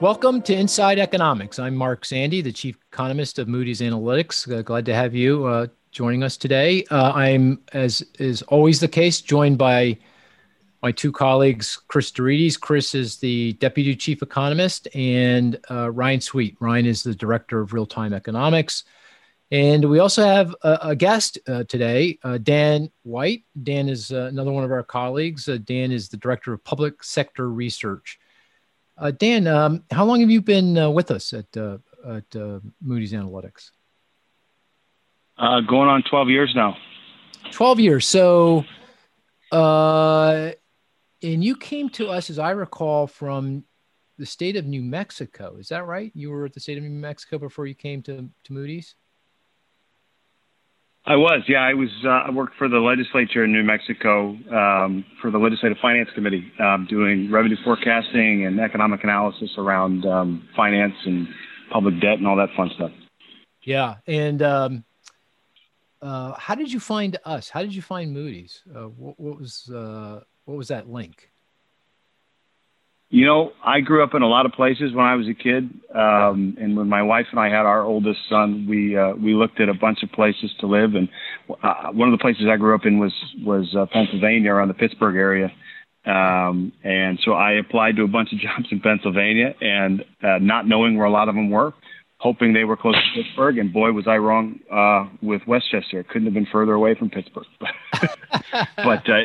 Welcome to Inside Economics. I'm Mark Zandi, the chief economist of Moody's Analytics. Uh, glad to have you uh, joining us today. Uh, I'm, as is always the case, joined by my two colleagues, Chris deRitis. Chris is the deputy chief economist, and uh, Ryan Sweet. Ryan is the director of real time economics. And we also have a, a guest uh, today, uh, Dan White. Dan is another one of our colleagues. Dan is the director of public sector research. Uh, Dan, um, how long have you been uh, with us at uh, at uh, Moody's Analytics? Uh, going on twelve years now. Twelve years. So, uh, and you came to us, as I recall, from the state of New Mexico. Is that right? You were at the state of New Mexico before you came to to Moody's. I was, yeah. I was. Uh, I worked for the legislature in New Mexico um, for the Legislative Finance Committee, um, doing revenue forecasting and economic analysis around um, finance and public debt and all that fun stuff. Yeah, and um, uh, how did you find us? How did you find Moody's? Uh, what, what, was uh, what was that link? You know, I grew up in a lot of places when I was a kid, um, and when my wife and I had our oldest son, we uh, we looked at a bunch of places to live, and uh, one of the places I grew up in was was uh, Pennsylvania, around the Pittsburgh area, um, and so I applied to a bunch of jobs in Pennsylvania, and uh, not knowing where a lot of them were, hoping they were close to Pittsburgh, and boy was I wrong uh, with West Chester. It couldn't have been further away from Pittsburgh, but. Uh,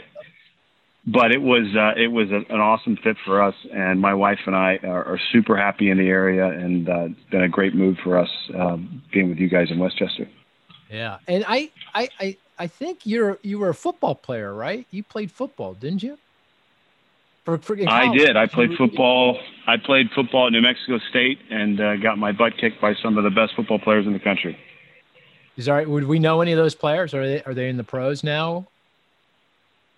but it was uh, it was a, an awesome fit for us, and my wife and I are, are super happy in the area, and uh, it's been a great move for us um, being with you guys in West Chester. Yeah, and I I I, I think you're you were a football player, right? You played football, didn't you? For, for I did. I played football. I played football at New Mexico State and uh, got my butt kicked by some of the best football players in the country. Is that right? Would we know any of those players? Are they are they in the pros now?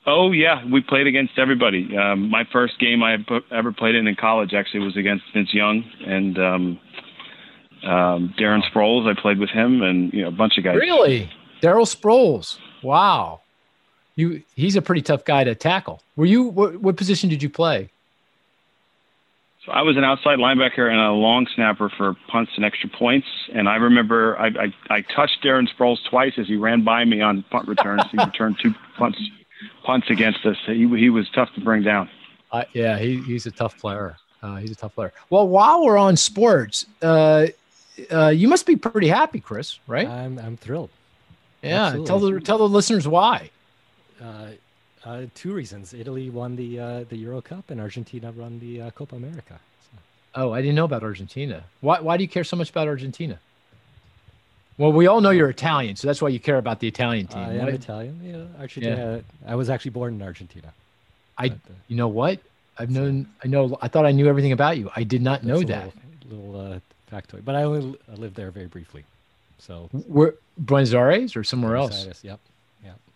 Oh yeah, we played against everybody. Um, my first game I ever played in in college actually was against Vince Young and um, um, Darren Sproles. I played with him and you know a bunch of guys. Really, Daryl Sproles? Wow, you he's a pretty tough guy to tackle. Were you what, what position did you play? So I was an outside linebacker and a long snapper for punts and extra points. And I remember I, I, I touched Darren Sproles twice as he ran by me on punt returns. he returned two punts punts against us. He he was tough to bring down. Uh, yeah, he, he's a tough player. Uh, he's a tough player. Well, while we're on sports, uh, uh you must be pretty happy, Chris, right? I'm I'm thrilled. Yeah, Absolutely. tell the tell the listeners why. Uh, uh, two reasons: Italy won the the Euro Cup, and Argentina won the Copa America. So. Oh, I didn't know about Argentina. Why why do you care so much about Argentina? Well, we all know you're Italian, so that's why you care about the Italian team. I am Italian. Yeah, actually, yeah. I was actually born in Argentina. I, but, uh, you know what? I've known. I know. I thought I knew everything about you. I did not know that. Little, little uh, factoid, but I only lived there very briefly. So, where Buenos Aires or somewhere Buenos else? Aires, yep.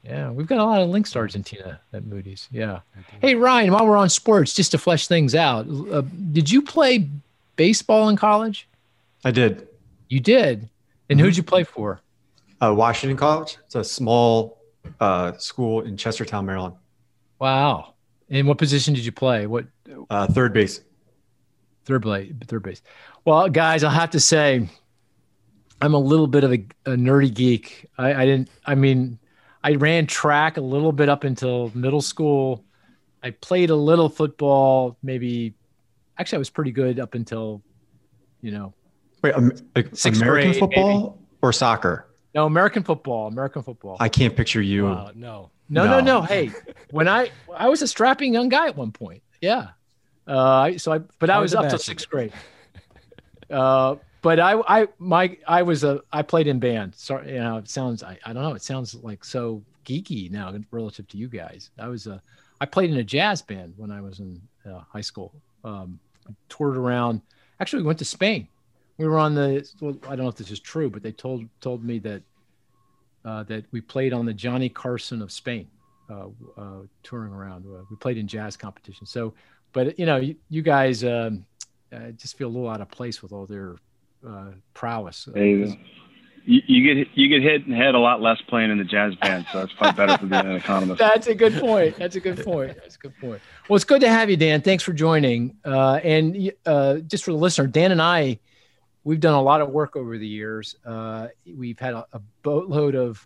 Yeah, we've got a lot of links to Argentina at Moody's. Yeah. Hey, Ryan, while we're on sports, just to flesh things out, uh, did you play baseball in college? I did. You did. And who'd you play for? Uh, Washington College. It's a small uh, school in Chestertown, Maryland. Wow. And what position did you play? What? Uh, third base. Third base. Third base. Well, guys, I'll have to say, I'm a little bit of a, a nerdy geek. I, I didn't. I mean, I ran track a little bit up until middle school. I played a little football, maybe. Actually, I was pretty good up until, you know, Wait, um, American grade, football maybe. or soccer? No, American football. American football. I can't picture you. Wow, no. No, no, no, no. Hey, when I I was a strapping young guy at one point. Yeah. Uh, so I, but I was up to sixth grade. Uh, but I, I, my, I was a, I played in band. Sorry, you know, it sounds, I, I don't know, it sounds like so geeky now relative to you guys. I was a, I played in a jazz band when I was in uh, high school. Um, toured around. Actually, we went to Spain we were on the well, I don't know if this is true, but they told told me that uh, that we played on the Johnny Carson of Spain, uh, uh, touring around. Uh, we played in jazz competition. So, but you know, you, you guys um, uh, just feel a little out of place with all their uh, prowess. You, you, get you get hit in the head a lot less playing in the jazz band, so that's probably better for being an economist. That's a good point. That's a good point. That's a good point. Well, it's good to have you, Dan. Thanks for joining. Uh, and uh, just for the listener, Dan and I, we've done a lot of work over the years. Uh, we've had a, a, boatload of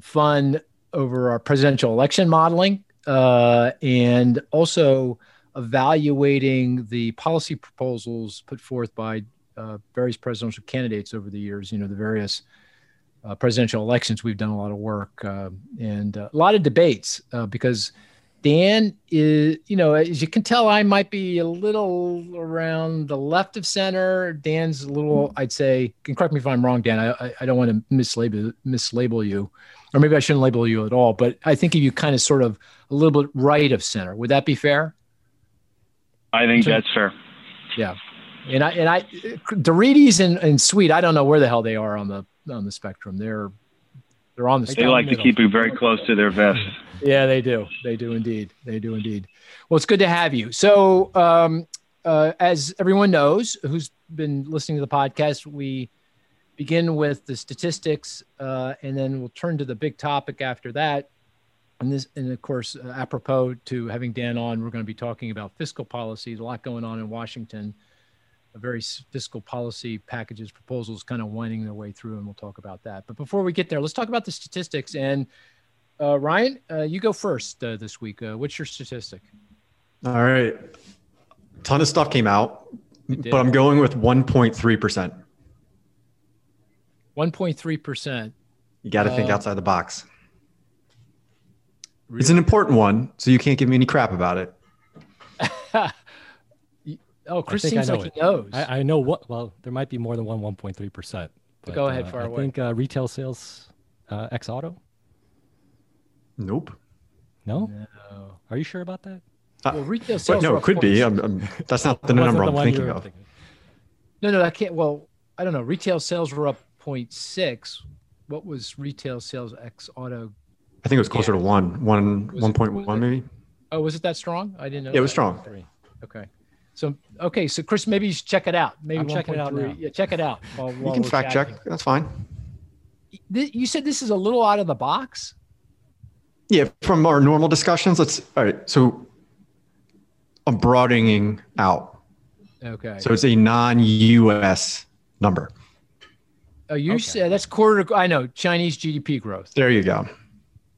fun over our presidential election modeling uh, and also evaluating the policy proposals put forth by uh, various presidential candidates over the years. You know, the various uh, presidential elections, we've done a lot of work uh, and a lot of debates uh, because Dan is, you know, as you can tell, I might be a little around the left of center. Dan's a little, hmm. I'd say, can correct me if I'm wrong, Dan. I, I don't want to mislabel mislabel you, or maybe I shouldn't label you at all. But I think of you kind of sort of a little bit right of center. Would that be fair? I think that's fair. Yeah, and I and I deRitis and, and Sweet, I don't know where the hell they are on the on the spectrum. They're they're on the. They like to keep it very close to their vest. Yeah, they do. They do indeed. They do indeed. Well, it's good to have you. So, um, uh, as everyone knows who's been listening to the podcast, we begin with the statistics, uh, and then we'll turn to the big topic after that. And this, and of course, uh, apropos to having Dan on, we're going to be talking about fiscal policy. There's a lot going on in Washington. A very fiscal policy packages, proposals, kind of winding their way through, and we'll talk about that. But before we get there, let's talk about the statistics. And uh, Ryan, uh, you go first uh, this week. Uh, what's your statistic? All right, a ton of stuff came out, but I'm going with 1.3 percent. 1.3 percent. You got to think uh, outside the box. Really? It's an important one, so you can't give me any crap about it. oh, Chris seems like it. he knows. I, I, know what. Well, there might be more than one 1.3 percent. Go ahead, uh, far I away. I think uh, retail sales uh, ex auto. Nope. No? no. Are you sure about that? Uh, well, retail sales. no, it could be. I'm, I'm, that's not the number I'm thinking of. Thinking. No, no, I can't. Well, I don't know. Retail sales were up 0.6. What was retail sales ex auto I think it was closer yeah. to one, one, one point one maybe. Oh, was it that strong? I didn't know. Yeah, it was strong. Okay. So okay, so Chris, maybe you should check it out. Maybe I'm checking it out now. Yeah, check it out. While, while you can fact chatting. check. That's fine. You said this is a little out of the box. Yeah, from our normal discussions, let's. All right, so I'm broadening out. Okay. So it's a non-U.S. number. Oh, you okay. said that's quarter. I know Chinese GDP growth. There you go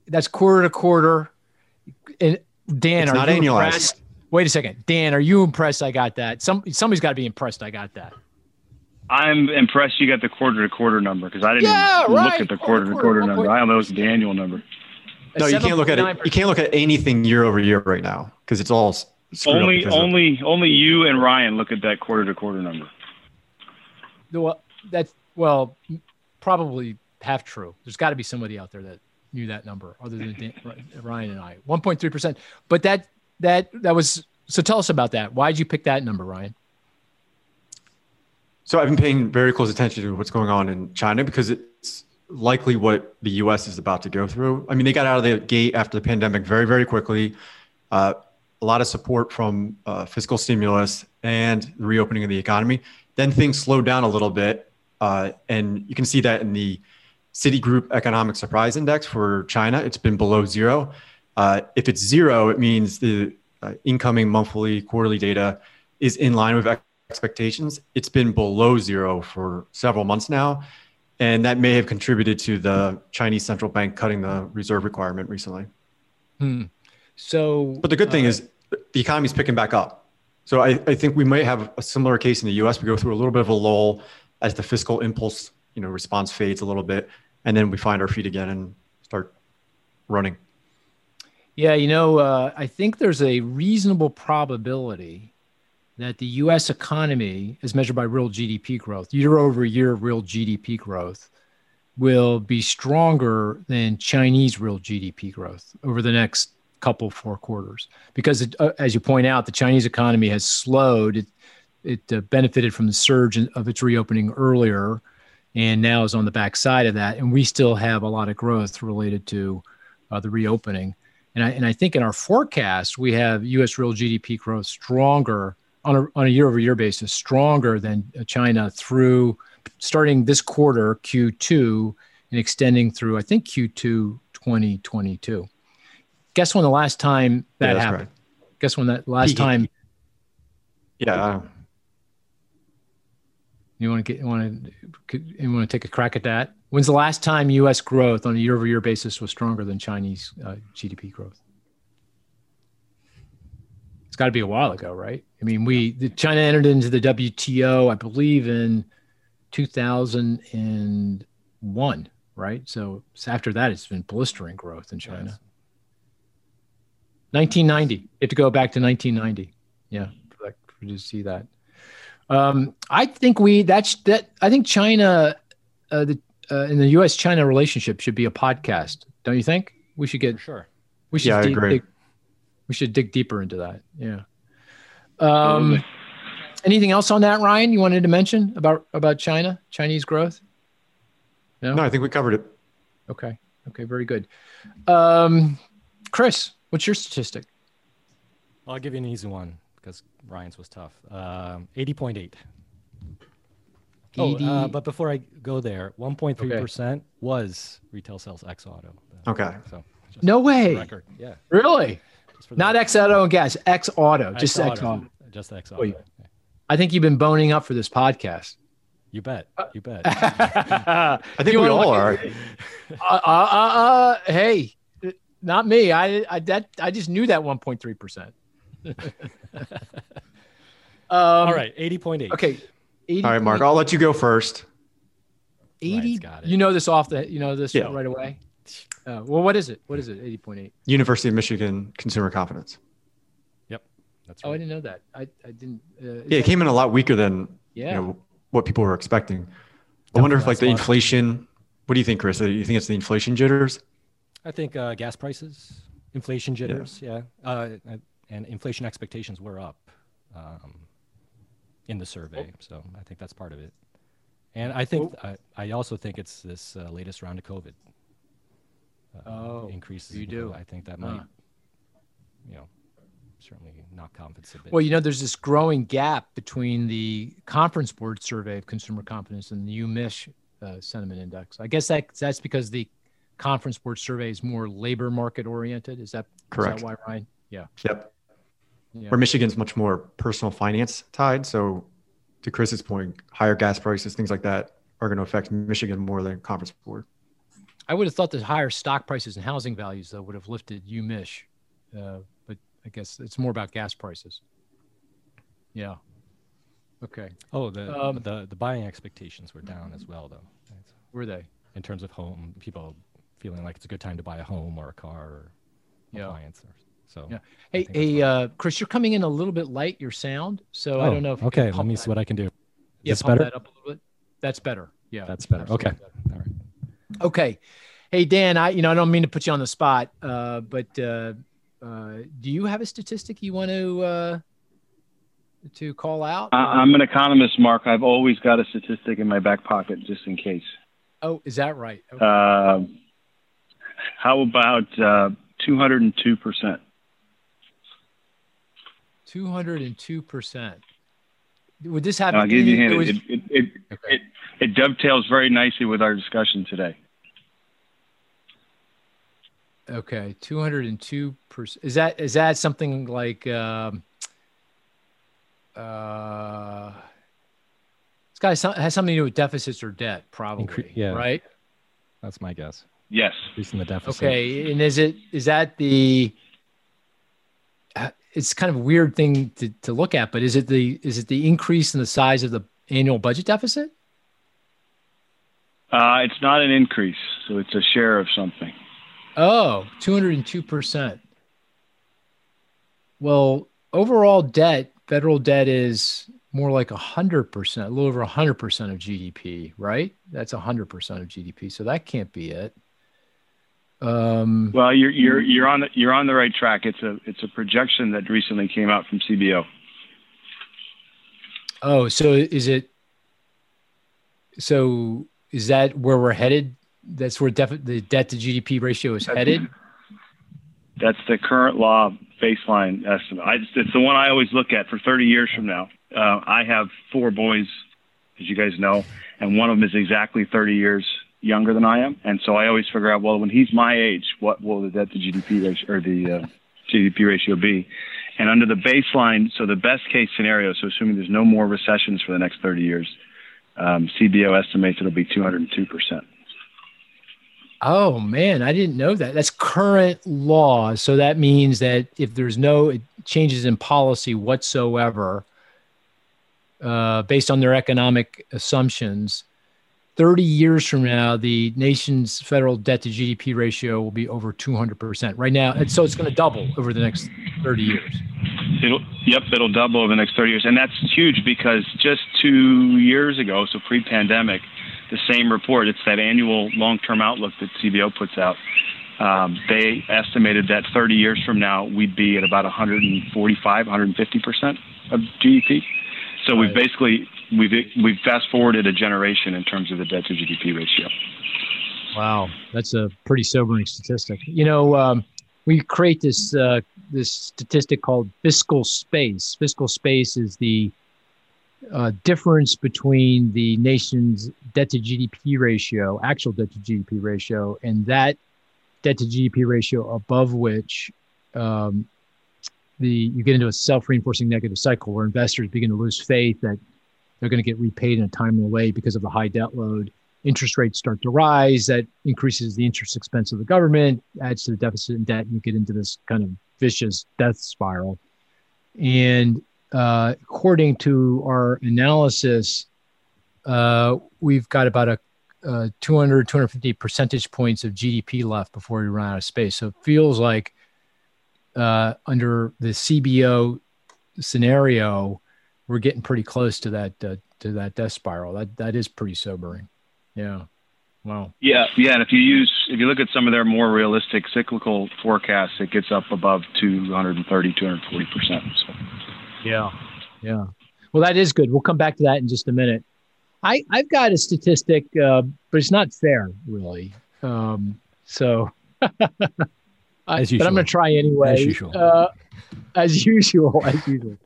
that's quarter to quarter. And Dan, it's are you annualized. impressed? Wait a second, Dan, are you impressed? I got that. Some somebody's got to be impressed. I got that. I'm impressed you got the quarter to quarter number because I didn't yeah, right. look at the quarter, to quarter number. I know it was the annual number. No, you can't look at it. You can't look at anything year over year right now because it's all only only of, only you and Ryan look at that quarter to quarter number. Well, that's well, probably half true. There's got to be somebody out there that knew that number other than Dan, Ryan and I. 1.3%. But that that that was so tell us about that. Why did you pick that number, Ryan? So I've been paying very close attention to what's going on in China because it's likely what the US is about to go through. I mean, they got out of the gate after the pandemic very, very quickly. Uh, a lot of support from uh, fiscal stimulus and the reopening of the economy. Then things slowed down a little bit. Uh, and you can see that in the Citigroup Economic Surprise Index for China, it's been below zero. Uh, if it's zero, it means the uh, incoming monthly, quarterly data is in line with expectations. It's been below zero for several months now. And that may have contributed to the Chinese central bank cutting the reserve requirement recently. Hmm. So, but the good thing uh, is the economy is picking back up. So I, I think we might have a similar case in the U.S. We go through a little bit of a lull as the fiscal impulse, you know, response fades a little bit, and then we find our feet again and start running. Yeah, you know, uh, I think there's a reasonable probability that the U.S. economy, as measured by real GDP growth, year over year real GDP growth, will be stronger than Chinese real GDP growth over the next couple four quarters. Because, it, uh, as you point out, the Chinese economy has slowed. It, it uh, benefited from the surge of its reopening earlier and now is on the backside of that. And we still have a lot of growth related to uh, the reopening. And I, and I think in our forecast, we have US real GDP growth stronger on a, on a year over year basis, stronger than uh, China through starting this quarter, Q2, and extending through, I think, Q2 2022. Guess when the last time that yeah, happened? Guess when that last time? Yeah. You want to get you want to you want to take a crack at that? When's the last time U.S. growth on a year-over-year basis was stronger than Chinese uh, GDP growth? It's got to be a while ago, right? I mean, we the, China entered into the WTO, I believe, in 2001, right? So after that, it's been blistering growth in China. Yes. 1990. You have to go back to 1990. Yeah, for, for to see that. Um, I think we that's that. I think China, uh, the uh, in the U.S. China relationship should be a podcast. Don't you think? We should get for sure. We should. Yeah, I agree. Dig, we should dig deeper into that. Yeah. Um, anything else on that, Ryan? You wanted to mention about about China, Chinese growth? No, no I think we covered it. Okay. Okay. Very good. Um, Chris, what's your statistic? I'll give you an easy one because Ryan's was tough. Um, 80.8. Oh, uh, but before I go there, 1.3% okay. was retail sales ex auto. Okay. So no way. Record. Yeah. Really? Not X auto and gas, X auto, just X auto. Just X auto. Oh, I think you've been boning up for this podcast. You bet. You bet. I think we all are. Uh, uh, uh, uh, hey, not me. I, I that I just knew that 1.3 percent. Um, all right, 80.8. Okay. 80. All right, Mark, I'll let you go first. 80. You know this off the, you know this yeah. right away? Uh, well, what is it? What is it? 80.8. University of Michigan Consumer Confidence. Yep. That's right. Oh, I didn't know that. I, I didn't. Uh, yeah, it came in a lot weaker than yeah. you know, what people were expecting. I wonder if like the inflation, what do you think, Chris? Do you think it's the inflation jitters? I think uh, gas prices, inflation jitters, yeah. yeah. Uh, and inflation expectations were up. Um, in the survey. Oh. So I think that's part of it. And I think oh. I, I, also think it's this uh, latest round of COVID. Uh, oh, increases. You do. I think that might, you know, certainly not confidence a bit. Well, you know, there's this growing gap between the Conference Board survey of consumer confidence and the UMich uh, sentiment index. I guess that that's because the Conference Board survey is more labor market oriented. Is that correct? Is that why, Ryan? Yeah. Yep yeah. where Michigan's much more personal finance tied. So, to Chris's point, higher gas prices, things like that, are going to affect Michigan more than Conference Board. I would have thought the higher stock prices and housing values though would have lifted UMich, uh, but I guess it's more about gas prices. Yeah. Okay. Oh, the um, the the buying expectations were down as well, though. Were they? In terms of home, people feeling like it's a good time to buy a home or a car or yeah. appliance or so yeah. Hey, hey, uh, Chris, you're coming in a little bit light. Your sound. So oh, I don't know if okay. Let me see what I can do. Is yeah, pump better? that up a little bit. That's better. Yeah, that's better. Okay. Better. All right. Okay. Hey Dan, I you know I don't mean to put you on the spot, uh, but uh, uh, do you have a statistic you want to uh, to call out? I'm an economist, Mark. I've always got a statistic in my back pocket just in case. Oh, is that right? Okay. Uh, how about uh, 202 percent? 202%. Would this have? I'll give you a hint. It, it, it, okay. it, it dovetails very nicely with our discussion today. Okay, 202%. Is that is that something like um, uh, it's got has something to do with deficits or debt, probably. Incre- yeah. Right. That's my guess. Yes. Increasing the deficit. Okay, and is it is that the it's kind of a weird thing to, to look at, but is it the is it the increase in the size of the annual budget deficit? Uh, it's not an increase, so it's a share of something. Oh, 202%. Well, overall debt, federal debt is more like 100%, a little over 100% of GDP, right? That's 100% of GDP. So that can't be it. Um, well, you're you're you're on the, you're on the right track. It's a it's a projection that recently came out from CBO. Oh, so is it? So is that where we're headed? That's where def- the debt to GDP ratio is headed. That's the current law baseline estimate. I, it's the one I always look at for 30 years from now. Uh, I have four boys as you guys know, and one of them is exactly 30 years younger than I am. And so I always figure out, well, when he's my age, what will the debt to GDP ratio or the uh, GDP ratio be? And under the baseline, so the best case scenario, so assuming there's no more recessions for the next 30 years, um, CBO estimates it'll be 202 percent. Oh man, I didn't know that. That's current law. So that means that if there's no changes in policy whatsoever, uh, based on their economic assumptions, 30 years from now, the nation's federal debt to GDP ratio will be over 200%. Right now, and so it's going to double over the next 30 years. It'll, yep, it'll double over the next 30 years. And that's huge because just two years ago, so pre pandemic, the same report, it's that annual long term outlook that CBO puts out. Um, they estimated that 30 years from now, we'd be at about 145, 150% of GDP. So we've basically we've we've fast forwarded a generation in terms of the debt to GDP ratio. Wow, that's a pretty sobering statistic. You know, um, we create this uh, this statistic called fiscal space. Fiscal space is the uh, difference between the nation's debt to GDP ratio, actual debt to GDP ratio, and that debt to GDP ratio above which um, the you get into a self-reinforcing negative cycle where investors begin to lose faith that they're going to get repaid in a timely way because of the high debt load. Interest rates start to rise. That increases the interest expense of the government, adds to the deficit and debt, and you get into this kind of vicious death spiral. And uh, according to our analysis, uh, we've got about a uh, 200, 250 percentage points of GDP left before we run out of space. So it feels like uh, under the CBO scenario, we're getting pretty close to that uh, to that death spiral. That that is pretty sobering. Yeah. Wow. Yeah, yeah, and if you use if you look at some of their more realistic cyclical forecasts, it gets up above 230, 240 percent. So. Yeah, yeah. Well, that is good. We'll come back to that in just a minute. I I've got a statistic, uh, but it's not fair, really. Um, so, as usual. but I'm going to try anyway. As usual. Uh, as usual. As usual.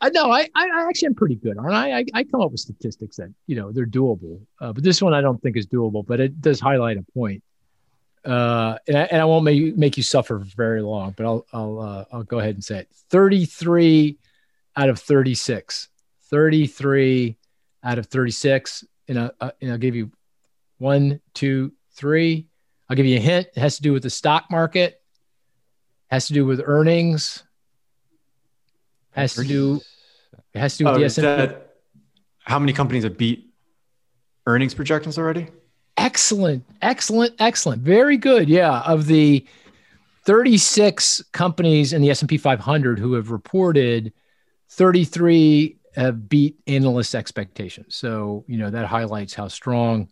I know I, I actually am pretty good, aren't I? I? I come up with statistics that you know they're doable, uh, but this one I don't think is doable, but it does highlight a point. Uh, and, I, and I won't make, make you suffer for very long, but I'll I'll uh, I'll go ahead and say it. Thirty three out of thirty six. Thirty three out of thirty six, and, I, uh, and I'll give you one, two, three. I'll give you a hint. It has to do with the stock market. Has to do with earnings has to do it has to do with oh, the S&P. how many companies have beat earnings projections already? Excellent, excellent, excellent. Very good. Yeah, of the 36 companies in the S&P 500 who have reported 33 have beat analyst expectations. So, you know, that highlights how strong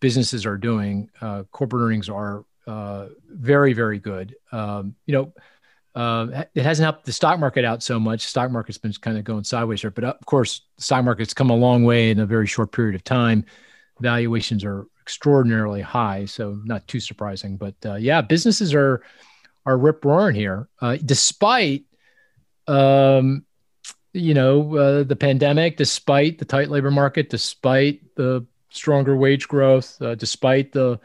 businesses are doing. Uh, corporate earnings are uh, very, very good. Um, you know, uh, it hasn't helped the stock market out so much. Stock market's been kind of going sideways here, but of course, the stock market's come a long way in a very short period of time. Valuations are extraordinarily high, so not too surprising. But uh, yeah, businesses are are rip roaring here, uh, despite um, you know uh, the pandemic, despite the tight labor market, despite the stronger wage growth, uh, despite the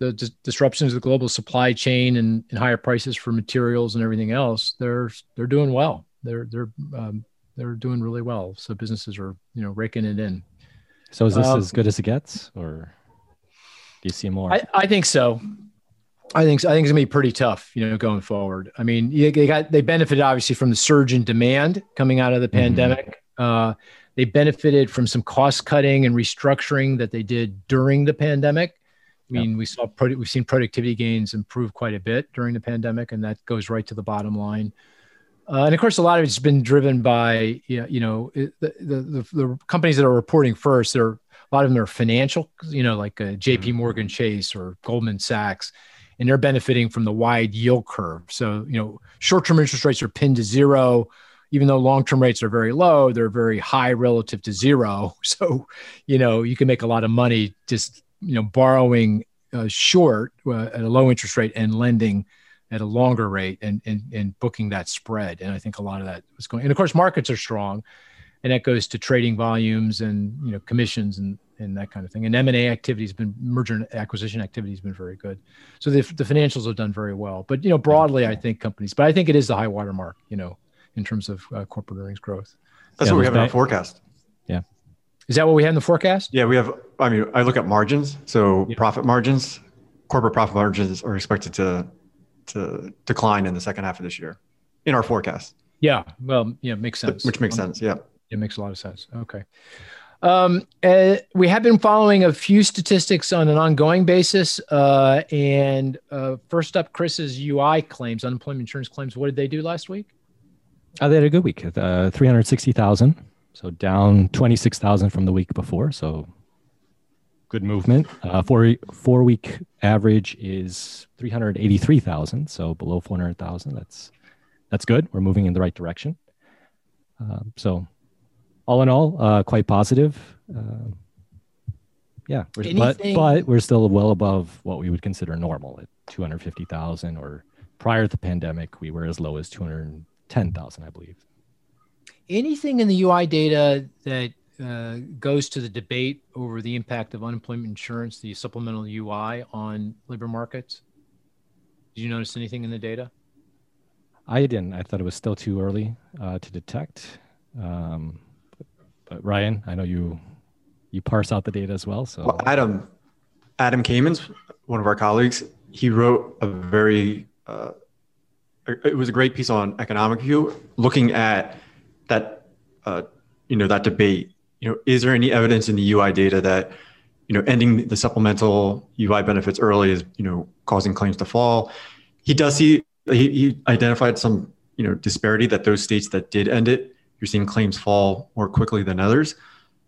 the dis- disruptions of the global supply chain and, and, higher prices for materials and everything else, they're they're doing well. They're they're um, they're doing really well. So businesses are you know raking it in. So is this um, as good as it gets, or do you see more? I, I think so. I think I think it's gonna be pretty tough, you know, going forward. I mean, they got they benefited obviously from the surge in demand coming out of the mm-hmm. pandemic. Uh, they benefited from some cost cutting and restructuring that they did during the pandemic. I mean, yep. we saw we've seen productivity gains improve quite a bit during the pandemic, and that goes right to the bottom line. Uh, and of course, a lot of it's been driven by you know the, the, the, the companies that are reporting first. There, a lot of them are financial, you know, like uh, J.P. Mm-hmm. Morgan Chase or Goldman Sachs, and they're benefiting from the wide yield curve. So you know, short-term interest rates are pinned to zero even though long-term rates are very low, they're very high relative to zero. So, you know, you can make a lot of money just you know borrowing uh, short uh, at a low interest rate and lending at a longer rate and, and and booking that spread and i think a lot of that was going and of course markets are strong and that goes to trading volumes and you know commissions and and that kind of thing. And M and A activity has been merger and acquisition activity has been very good. So the the financials have done very well. But you know broadly, I think companies. But I think it is the high watermark. You know, in terms of uh, corporate earnings growth. That's yeah, what we have in our forecast. Yeah. Is that what we have in the forecast? Yeah, we have. I mean, I look at margins. So yeah. profit margins, corporate profit margins are expected to to decline in the second half of this year in our forecast. Yeah. Well, yeah, makes sense. Which makes sense. Yeah. It makes a lot of sense. Okay. Um, uh, we have been following a few statistics on an ongoing basis. Uh, and uh, first up, Chris's UI claims, unemployment insurance claims. What did they do last week? Uh, they had a good week, uh, 360,000. So down 26,000 from the week before. So good movement. Uh, four, four week average is 383,000. So below 400,000. That's, that's good. We're moving in the right direction. Um, so all in all, uh, quite positive. Uh, yeah, but but we're still well above what we would consider normal at 250,000 or prior to the pandemic, we were as low as 210,000, I believe. Anything in the UI data that uh, goes to the debate over the impact of unemployment insurance, the supplemental UI on labor markets? Did you notice anything in the data? I didn't. I thought it was still too early uh, to detect. Um, but Ryan, I know you you parse out the data as well. So well, Adam Adam Kamins, one of our colleagues, he wrote a very uh, it was a great piece on economic view, looking at that uh, you know that debate. You know, is there any evidence in the UI data that you know ending the supplemental UI benefits early is you know causing claims to fall? He does see he, he identified some you know disparity that those states that did end it you're seeing claims fall more quickly than others.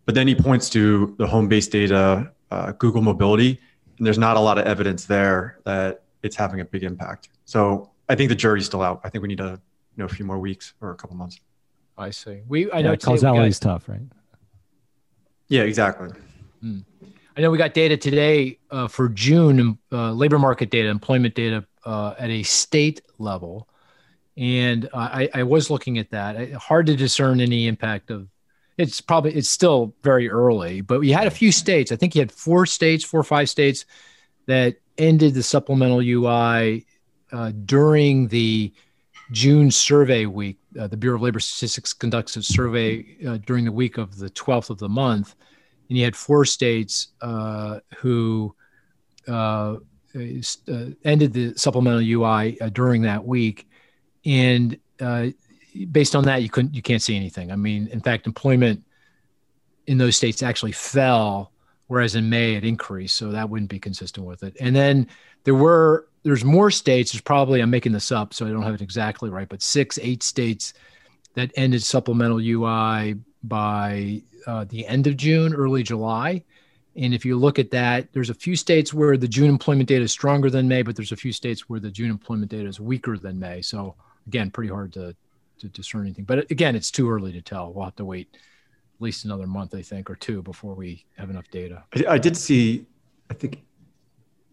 But then he points to the home based data, uh, Google mobility, and there's not a lot of evidence there that it's having a big impact. So I think the jury's still out. I think we need a you know a few more weeks or a couple months. I see. We I know yeah, causality is tough, right? Yeah, exactly. Hmm. I know we got data today uh, for June, uh, labor market data, employment data uh, at a state level and I, I was looking at that. Hard to discern any impact of. It's probably it's still very early, but we had a few states. I think you had four states, four or five states that ended the supplemental UI uh, during the June survey week. Uh, the Bureau of Labor Statistics conducts a survey uh, during the week of the 12th of the month, and you had four states uh, who uh, uh, ended the supplemental UI during that week and uh, based on that, you couldn't, you can't see anything. I mean, in fact, employment in those states actually fell, whereas in May it increased. So that wouldn't be consistent with it. And then there were there's more states. There's probably I'm making this up, so I don't have it exactly right, but six, eight states that ended supplemental UI by uh, the end of June, early July. And if you look at that, there's a few states where the June employment data is stronger than May, but there's a few states where the June employment data is weaker than May. So again, pretty hard to, to discern anything. But again, it's too early to tell. We'll have to wait at least another month, I think, or two before we have enough data. I, I did see, I think,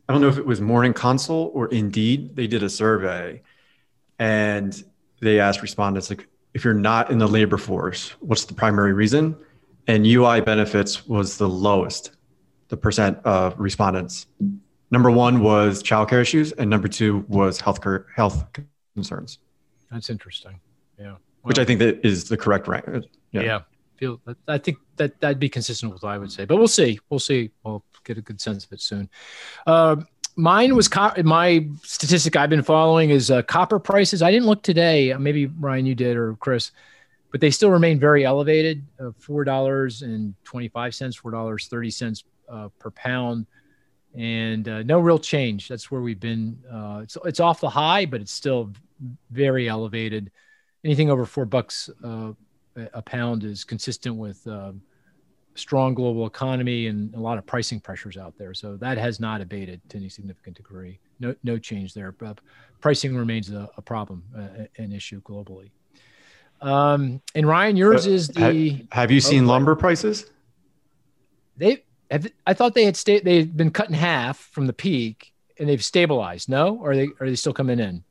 I don't know if it was Morning Consult or Indeed. They did a survey, and they asked respondents like, if you're not in the labor force, what's the primary reason? And UI benefits was the lowest, the percent of respondents. Number one was childcare issues, and number two was healthcare health concerns. That's interesting. Yeah. Well, Which I think that is the correct rank. Yeah. yeah. Feel I think that that'd be consistent with what I would say, but we'll see. We'll see. We'll get a good sense of it soon. Uh, mine was co- my statistic I've been following is uh, copper prices. I didn't look today. Maybe Ryan, you did, or Chris, but they still remain very elevated. Uh, Four dollars and twenty five cents, four dollars thirty cents uh, per pound and uh, no real change. That's where we've been. Uh, it's it's off the high, but it's still very elevated. Anything over four bucks uh, a pound is consistent with uh, strong global economy and a lot of pricing pressures out there. So that has not abated to any significant degree. No no change there. But pricing remains a, a problem, uh, an issue globally. Um, and Ryan, yours is the. Have, have you seen oh, lumber prices? They have, I thought they had stayed. They've been cut in half from the peak, and they've stabilized. No, or are they are they still coming in?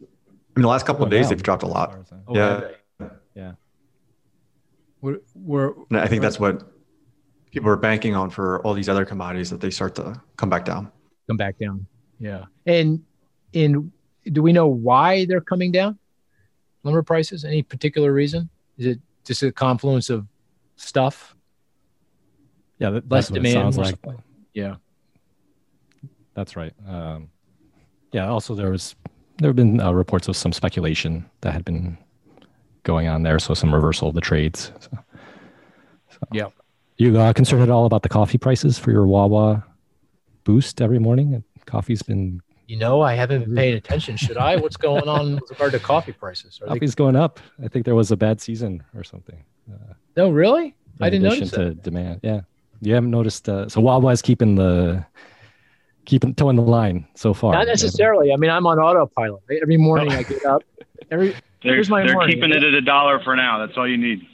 I mean, the last couple of days they've dropped a lot. Oh, yeah, yeah. We're, we're, I think that's what people are banking on for all these other commodities that they start to come back down. Come back down. Yeah. And and do we know why they're coming down? Lumber prices? Any particular reason? Is it just a confluence of stuff? Yeah, that, less demand. like. Yeah, that's right. Um, yeah. Also, there was there have been uh, reports of some speculation that had been going on there, so some reversal of the trades. So, so. Yeah. You uh, concerned at all about the coffee prices for your Wawa boost every morning? Coffee's been. You know, I haven't been paying attention. Should I? What's going on with regard to coffee prices? Are Coffee's they... going up. I think there was a bad season or something. Uh, no, really? I didn't notice to that. demand. Yeah, you haven't noticed. Uh, so Wawa's keeping the keeping toeing the line so far. Not necessarily. I mean, I'm on autopilot. Every morning I get up. Every they're, here's my they're keeping it at a dollar for now. That's all you need.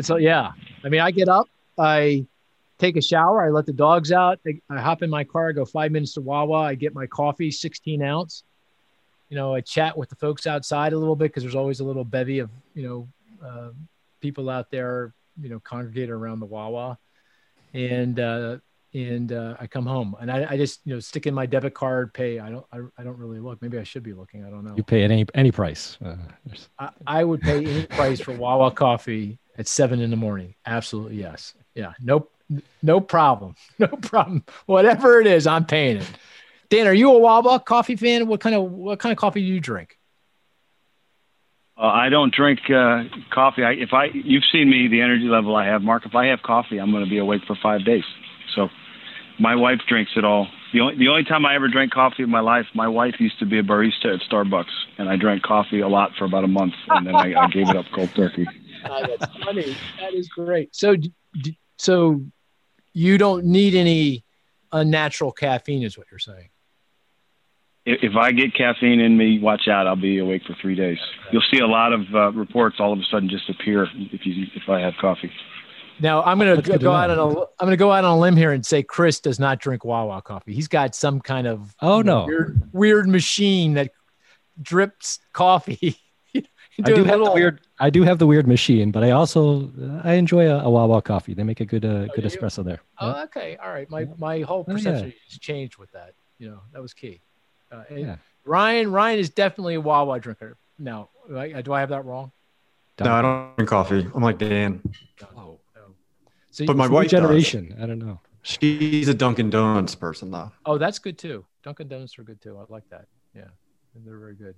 So yeah. I mean, I get up. I take a shower. I let the dogs out. I, I hop in my car. I go five minutes to Wawa. I get my coffee, 16 ounce. You know, I chat with the folks outside a little bit because there's always a little bevy of you know uh, people out there. You know, congregated around the Wawa, and uh, and uh, I come home and I, I, just you know stick in my debit card, pay. I don't I, I don't really look. Maybe I should be looking. I don't know. You pay at any any price. Uh, I, I would pay any price for Wawa coffee at seven in the morning. Absolutely yes. Yeah. Nope. No problem. No problem. Whatever it is, I'm paying it. Dan, are you a Wawa coffee fan? What kind of what kind of coffee do you drink? Uh, I don't drink uh, coffee. I, if I, you've seen me, the energy level I have, Mark. If I have coffee, I'm going to be awake for five days. So, my wife drinks it all. The only the only time I ever drank coffee in my life, my wife used to be a barista at Starbucks, and I drank coffee a lot for about a month, and then I, I gave it up cold turkey. Oh, that's funny. That is great. So, so you don't need any unnatural caffeine, is what you're saying. If I get caffeine in me, watch out. I'll be awake for three days. You'll see a lot of uh, reports all of a sudden just appear if you if I have coffee. Now I'm gonna go, go out on a I'm gonna go out on a limb here and say Chris does not drink Wawa coffee. He's got some kind of oh no weird, weird machine that drips coffee. I do have the weird. I do have the weird machine, but I also I enjoy a, a Wawa coffee. They make a good uh, oh, good espresso there. Oh, yeah. okay, all right. My my whole perception oh, yeah. has changed with that. You know, that was key. Uh, yeah. Ryan Ryan is definitely a Wawa drinker. Now, do I, do I have that wrong? No, I don't drink coffee. I'm like Dan. Oh, So but my wife generation. Does. I don't know. She's a Dunkin' Donuts person, though. Oh, that's good too. Dunkin' Donuts are good too. I like that. Yeah, they're very good.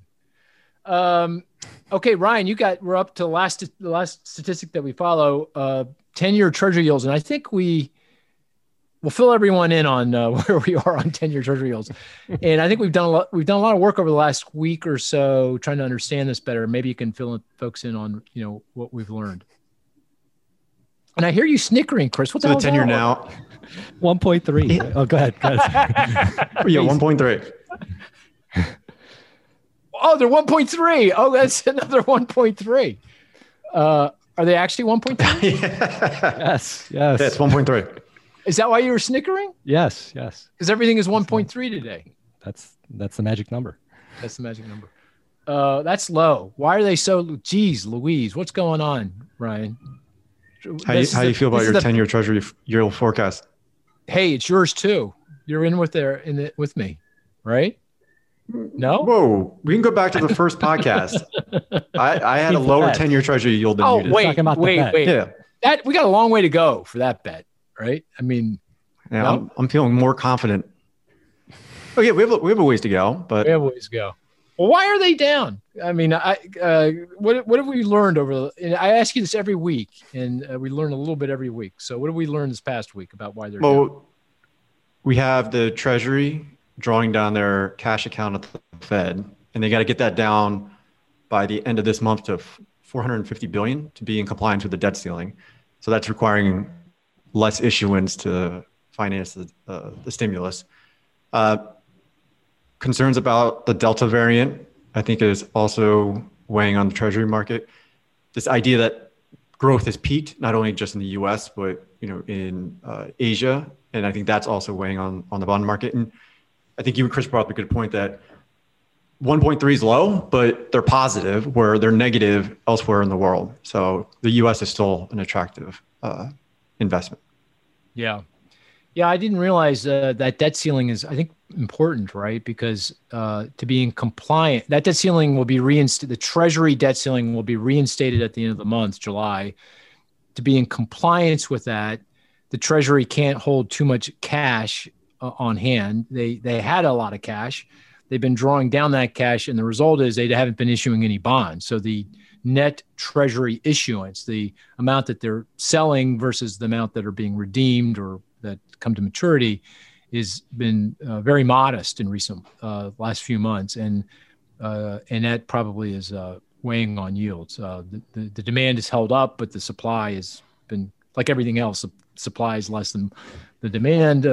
Um, okay, Ryan, you got we're up to the last the last statistic that we follow, uh, ten year treasury yields, and I think we will fill everyone in on uh, where we are on ten year treasury yields. and I think we've done a lot we've done a lot of work over the last week or so trying to understand this better. Maybe you can fill in, folks in on you know what we've learned. And I hear you snickering, Chris. What's so the ten year now? One point three. Oh, go ahead. Go ahead. yeah, one point three oh, they're 1.3. Oh, that's another 1.3. Uh, are they actually 1.3? yes, yes. That's 1.3. Is that why you were snickering? Yes, yes. Because everything is 1.3 today. That's that's the magic number. That's the magic number. Uh, that's low. Why are they so? Geez, Louise, what's going on, Ryan? How, you, how do you feel about your 10 year treasury yield forecast? Hey, it's yours too. You're in with there in it with me, right? No. Whoa, we can go back to the first podcast. I, I had a lower ten-year treasury yield than oh, you did. wait, wait, wait. Yeah. That we got a long way to go for that bet, right? I mean, yeah, no? I'm, I'm feeling more confident. Oh yeah, we have a, we have a ways to go, but we have a ways to go. Well, why are they down? I mean, I uh, what what have we learned over? And I ask you this every week, and uh, we learn a little bit every week. So, what have we learned this past week about why they're well, down? We have the Treasury drawing down their cash account at the Fed, and they got to get that down by the end of this month to 450 billion to be in compliance with the debt ceiling. So that's requiring less issuance to finance the, uh, the stimulus. Uh, concerns about the Delta variant, I think, is also weighing on the Treasury market. This idea that growth has peaked, not only just in the U.S. but you know in uh, Asia, and I think that's also weighing on on the bond market. And I think you and Chris brought up a good point that 1.3 is low, but they're positive where they're negative elsewhere in the world. So the U.S. is still an attractive uh, investment. Yeah, yeah. I didn't realize uh, that debt ceiling is, I think, important, right? Because uh, to be in compliant, that debt ceiling will be reinstated. The Treasury debt ceiling will be reinstated at the end of the month, July. To be in compliance with that, the Treasury can't hold too much cash uh, on hand. They they had a lot of cash they've been drawing down that cash, and the result is they haven't been issuing any bonds. So the net treasury issuance, the amount that they're selling versus the amount that are being redeemed or that come to maturity, has been uh, very modest in recent uh, last few months, and uh, and that probably is uh, weighing on yields. Uh, the, the, the demand is held up, but the supply has been like everything else. The supply is less than the demand.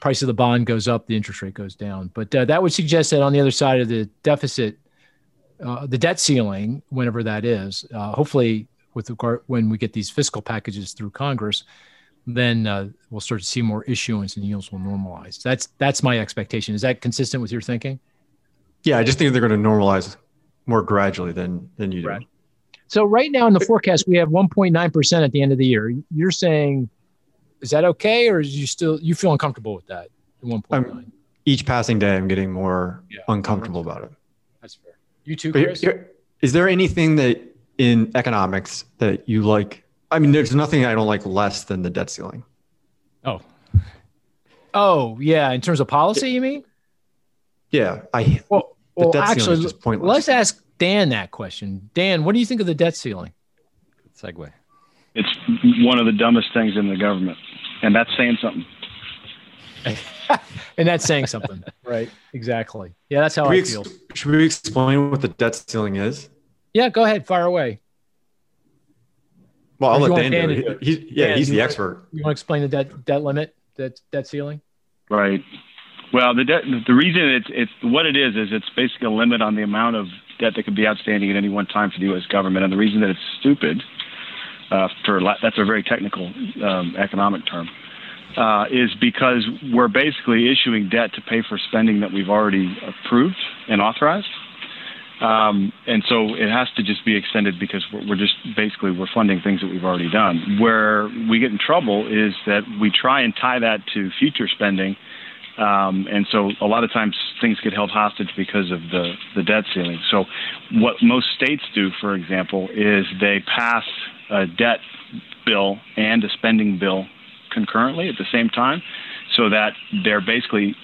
Price of the bond goes up, the interest rate goes down. But that would suggest that on the other side of the deficit, the debt ceiling, whenever that is, hopefully with regard when we get these fiscal packages through Congress, then uh, we'll start to see more issuance and yields will normalize. That's that's my expectation. Is that consistent with your thinking? Yeah, I just think they're going to normalize more gradually than than you do. Right. So right now in the forecast, we have 1.9 percent at the end of the year. You're saying is that okay, or is you still you feel uncomfortable with that? One point nine. Each passing day, I'm getting more yeah. uncomfortable about it. That's fair. You too, Chris. Is there anything that in economics that you like? I mean, there's nothing I don't like less than the debt ceiling. Oh. Oh yeah, in terms of policy, you mean? Yeah, I. Well, well actually, let's ask Dan that question. Dan, what do you think of the debt ceiling? Segue. It's one of the dumbest things in the government, and that's saying something. and that's saying something, right? Exactly. Yeah, that's how should I ex- feel. Should we explain what the debt ceiling is? Yeah, go ahead, fire away. Well, I'll let Dan, Dan do it. He's, yeah, Dan, he's the expert. You want to explain the debt debt limit, debt debt ceiling? Right. Well, the debt, the reason it's it's what it is is it's basically a limit on the amount of debt that could be outstanding at any one time for the U.S. government, and the reason that it's stupid uh, for that's a very technical um, economic term, uh, is because we're basically issuing debt to pay for spending that we've already approved and authorized. Um, and so it has to just be extended because we're, just basically we're funding things that we've already done. Where we get in trouble is that we try and tie that to future spending, um, and so a lot of times things get held hostage because of the the debt ceiling. So what most states do, for example, is they pass a debt bill and a spending bill concurrently at the same time so that they're basically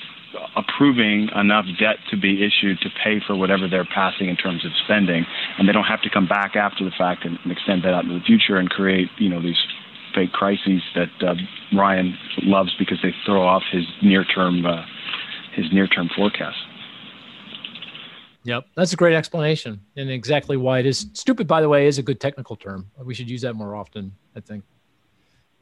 approving enough debt to be issued to pay for whatever they're passing in terms of spending and they don't have to come back after the fact and, and extend that out into the future and create you know these fake crises that uh, Ryan loves because they throw off his near term uh, his near term forecast Yep, that's a great explanation, and exactly why it is stupid. By the way, is a good technical term. We should use that more often. I think.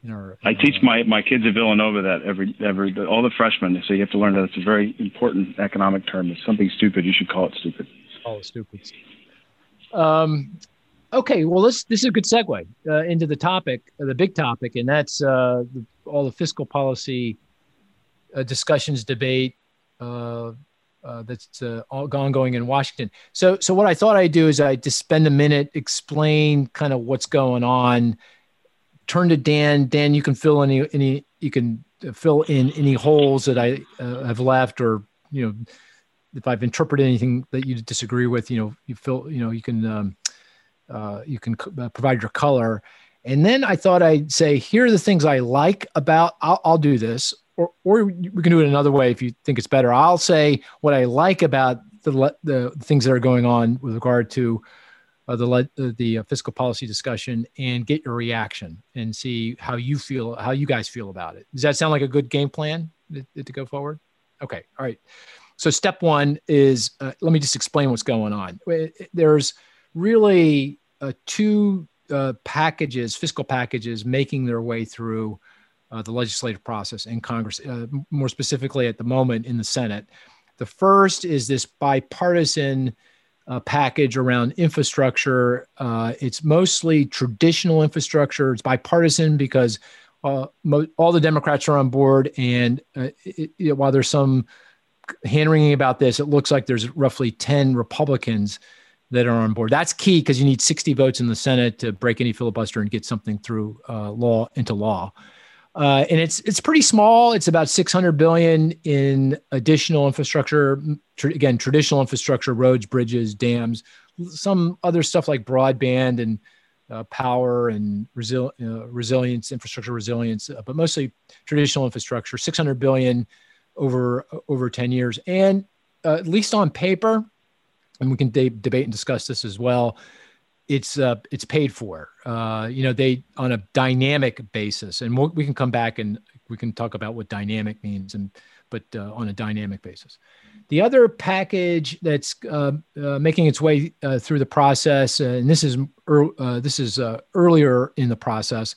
In our, in I teach our, my my kids at Villanova that every every all the freshmen. So you have to learn that it's a very important economic term. If something's stupid, you should call it stupid. Call it stupid. Um, okay, well, this this is a good segue uh, into the topic, uh, the big topic, and that's uh, the, all the fiscal policy uh, discussions, debate, uh, uh, that's uh, ongoing in Washington. So, so what I thought I'd do is I just spend a minute, explain kind of what's going on. Turn to Dan. Dan, you can fill any any you can fill in any holes that I uh, have left, or you know, if I've interpreted anything that you disagree with, you know, you fill, you know, you can um, uh, you can uh, provide your color. And then I thought I'd say, here are the things I like about. I'll, I'll do this or, or we can do it another way if you think it's better. I'll say what I like about the, the things that are going on with regard to uh, the the uh, fiscal policy discussion and get your reaction and see how you feel, how you guys feel about it. Does that sound like a good game plan to, to go forward? Okay, all right. So step one is uh, let me just explain what's going on. There's really uh, two uh, packages, fiscal packages, making their way through uh, the legislative process in Congress, uh, more specifically at the moment in the Senate. The first is this bipartisan uh, package around infrastructure. Uh, it's mostly traditional infrastructure. It's bipartisan because uh, mo- all the Democrats are on board, and uh, it, it, while there's some hand wringing about this. It looks like there's roughly 10 Republicans that are on board. That's key because you need 60 votes in the Senate to break any filibuster and get something through uh, law into law. Uh, and it's it's pretty small. It's about 600 billion in additional infrastructure. Tr- again, traditional infrastructure, roads, bridges, dams, some other stuff like broadband and uh, power and uh, resilience, infrastructure resilience, uh, but mostly traditional infrastructure. 600 billion over over 10 years, and uh, at least on paper, and we can de- debate and discuss this as well. It's uh, it's paid for. Uh, you know, they on a dynamic basis, and we'll, we can come back and we can talk about what dynamic means, and but uh, on a dynamic basis. The other package that's uh, uh, making its way uh, through the process, and this is this is earlier in the process,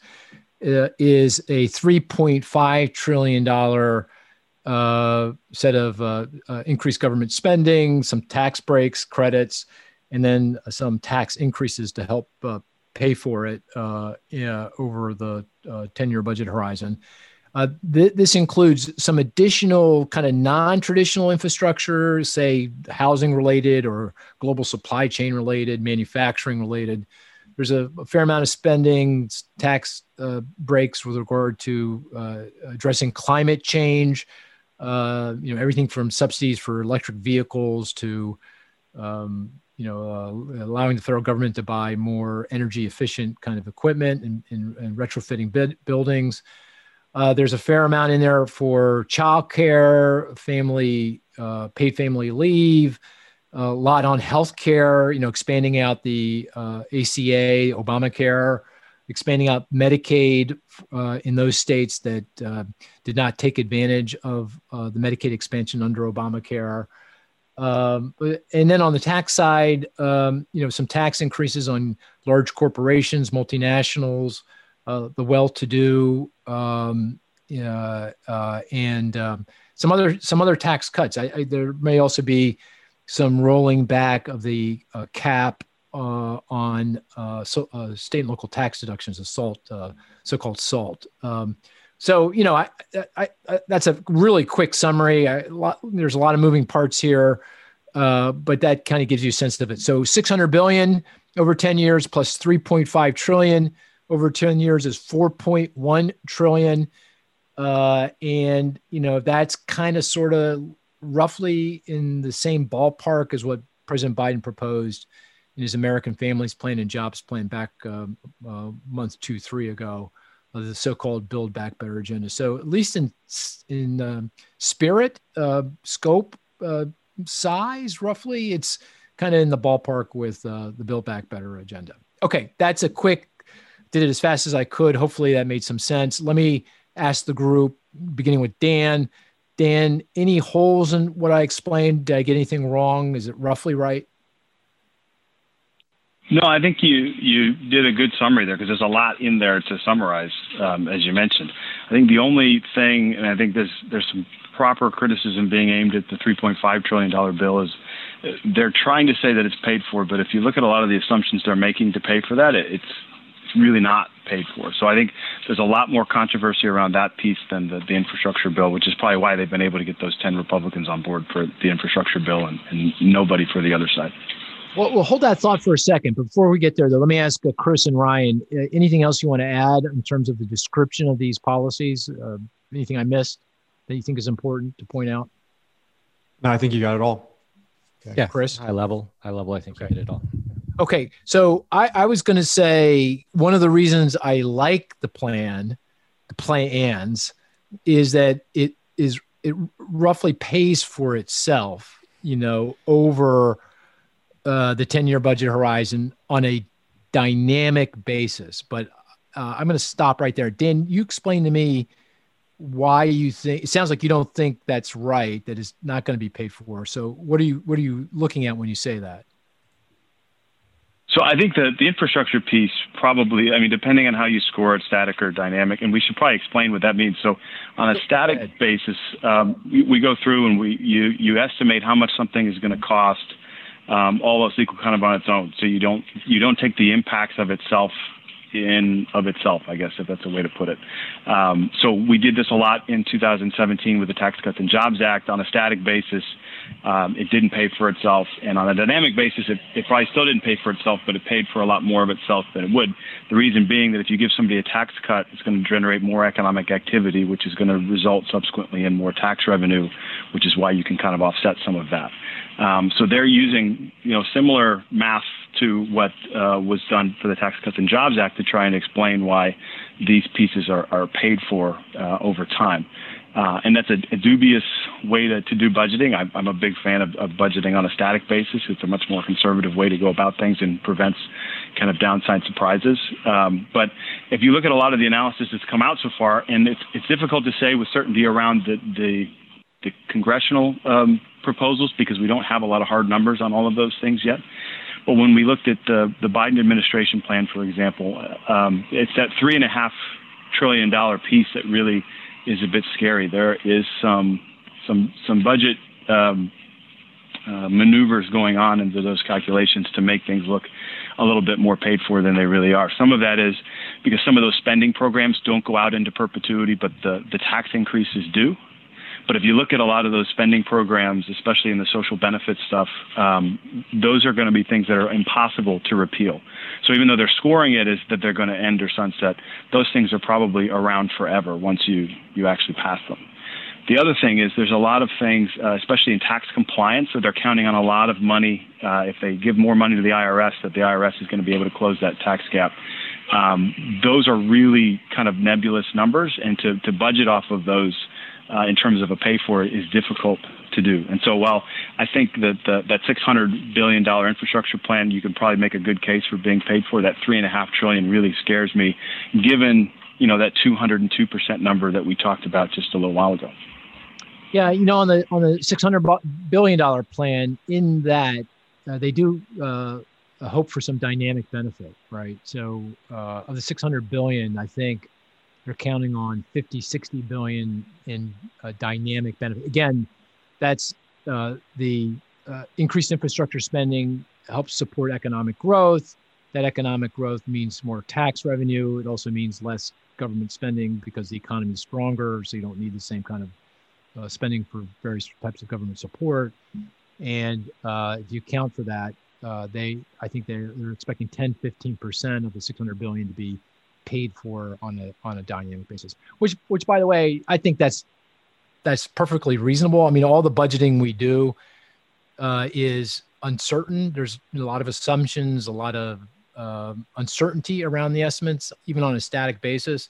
is a 3.5 trillion dollar set of increased government spending, some tax breaks, credits, and then some tax increases to help uh, pay for it uh, yeah, over the 10 year budget horizon. Th- this includes some additional kind of non traditional infrastructure, say housing related or global supply chain related, manufacturing related. There's a, a fair amount of spending, tax breaks with regard to addressing climate change, uh, you know everything from subsidies for electric vehicles to um, you know uh, allowing the federal government to buy more energy efficient kind of equipment and, and, and retrofitting buildings. Uh, there's a fair amount in there for childcare, family uh, paid family leave, a lot on healthcare. You know, expanding out the uh, ACA, Obamacare expanding out Medicaid uh, in those states that uh, did not take advantage of uh, the Medicaid expansion under Obamacare. Um, and then on the tax side, um, you know, some tax increases on large corporations, multinationals, uh, the well-to-do, um, uh, and um, some other some other tax cuts. I, I, there may also be some rolling back of the uh, cap uh, on uh, so, uh, state and local tax deductions of SALT, uh, so-called SALT. Um, so you know, I, I, I, that's a really quick summary. Lot, there's a lot of moving parts here, uh, but that kind of gives you a sense of it. So 600 billion over 10 years plus 3.5 trillion over 10 years is 4.1 trillion. Uh, and you know that's kind of sort of roughly in the same ballpark as what President Biden proposed in his American Families Plan and Jobs Plan back uh, uh, month two, three ago, the so-called Build Back Better agenda. So at least in in um, spirit, uh, scope, uh, size, roughly, it's kind of in the ballpark with uh, the Build Back Better agenda. Okay, that's a quick. Did it as fast as I could. Hopefully that made some sense. Let me ask the group, beginning with Dan. Dan, any holes in what I explained? Did I get anything wrong? Is it roughly right? No, I think you you did a good summary there because there's a lot in there to summarize, um, as you mentioned. I think the only thing, and I think there's there's some proper criticism being aimed at the 3.5 trillion dollar bill is uh, they're trying to say that it's paid for, but if you look at a lot of the assumptions they're making to pay for that, it's it's really not paid for. So I think there's a lot more controversy around that piece than the, the infrastructure bill, which is probably why they've been able to get those 10 Republicans on board for the infrastructure bill and, and nobody for the other side. Well, we'll hold that thought for a second. Before we get there, though, let me ask uh, Chris and Ryan uh, anything else you want to add in terms of the description of these policies? Uh, anything I missed that you think is important to point out? No, I think you got it all. Okay. Yeah, Chris, high level, high level. I think okay. you hit it all. Okay, so I, I was going to say one of the reasons I like the plan, the plans, is that it is it roughly pays for itself. You know, over uh, the 10 year budget horizon on a dynamic basis. But uh, I'm going to stop right there. Dan, you explain to me why you think it sounds like you don't think that's right, that is not going to be paid for. So what are you what are you looking at when you say that? So I think the the infrastructure piece probably, I mean, depending on how you score it, static or dynamic, and we should probably explain what that means. So on a static basis, um, we, we, go through and we you you estimate how much something is going to cost um, all else equal kind of on its own. So you don't you don't take the impacts of itself in of itself, I guess, if that's a way to put it. Um, so we did this a lot in 2017 with the Tax Cuts and Jobs Act on a static basis. Um, it didn't pay for itself, and on a dynamic basis, it, it probably still didn't pay for itself, but it paid for a lot more of itself than it would. The reason being that if you give somebody a tax cut, it's going to generate more economic activity, which is going to result subsequently in more tax revenue, which is why you can kind of offset some of that. Um, so they're using you know similar math to what uh, was done for the Tax Cuts and Jobs Act to try and explain why these pieces are, are paid for uh, over time. Uh, and that's a, a, dubious way to, to do budgeting. I, I'm, a big fan of, of, budgeting on a static basis. It's a much more conservative way to go about things and prevents kind of downside surprises. Um, but if you look at a lot of the analysis that's come out so far, and it's, it's difficult to say with certainty around the, the, the congressional um, proposals because we don't have a lot of hard numbers on all of those things yet. But when we looked at the, the Biden administration plan, for example, um, it's that three and a half trillion dollar piece that really is a bit scary. There is some some some budget um, uh, maneuvers going on into those calculations to make things look a little bit more paid for than they really are. Some of that is because some of those spending programs don't go out into perpetuity, but the the tax increases do. But if you look at a lot of those spending programs, especially in the social benefits stuff, um, those are going to be things that are impossible to repeal. So even though they're scoring it as that they're going to end or sunset, those things are probably around forever once you you actually pass them. The other thing is there's a lot of things, uh, especially in tax compliance, so they're counting on a lot of money. Uh, if they give more money to the IRS, that the IRS is going to be able to close that tax gap. Um, those are really kind of nebulous numbers, and to, to budget off of those uh, in terms of a pay for it is difficult to do. And so while I think that the, that $600 billion infrastructure plan, you could probably make a good case for being paid for, that 3.5 trillion really scares me, given, you know, that 202% number that we talked about just a little while ago. Yeah, you know, on the on the six hundred billion dollar plan, in that uh, they do uh, hope for some dynamic benefit, right? So uh, of the six hundred billion, I think they're counting on 50, 60 billion in uh, dynamic benefit. Again, that's uh, the uh, increased infrastructure spending helps support economic growth. That economic growth means more tax revenue. It also means less government spending because the economy is stronger, so you don't need the same kind of uh, spending for various types of government support. And uh, if you count for that, uh, they, I think they're, they're expecting 10, 15% of the 600 billion to be paid for on a on a dynamic basis. Which which by the way, I think that's that's perfectly reasonable. I mean, all the budgeting we do uh, is uncertain. There's a lot of assumptions, a lot of uh, uncertainty around the estimates, even on a static basis.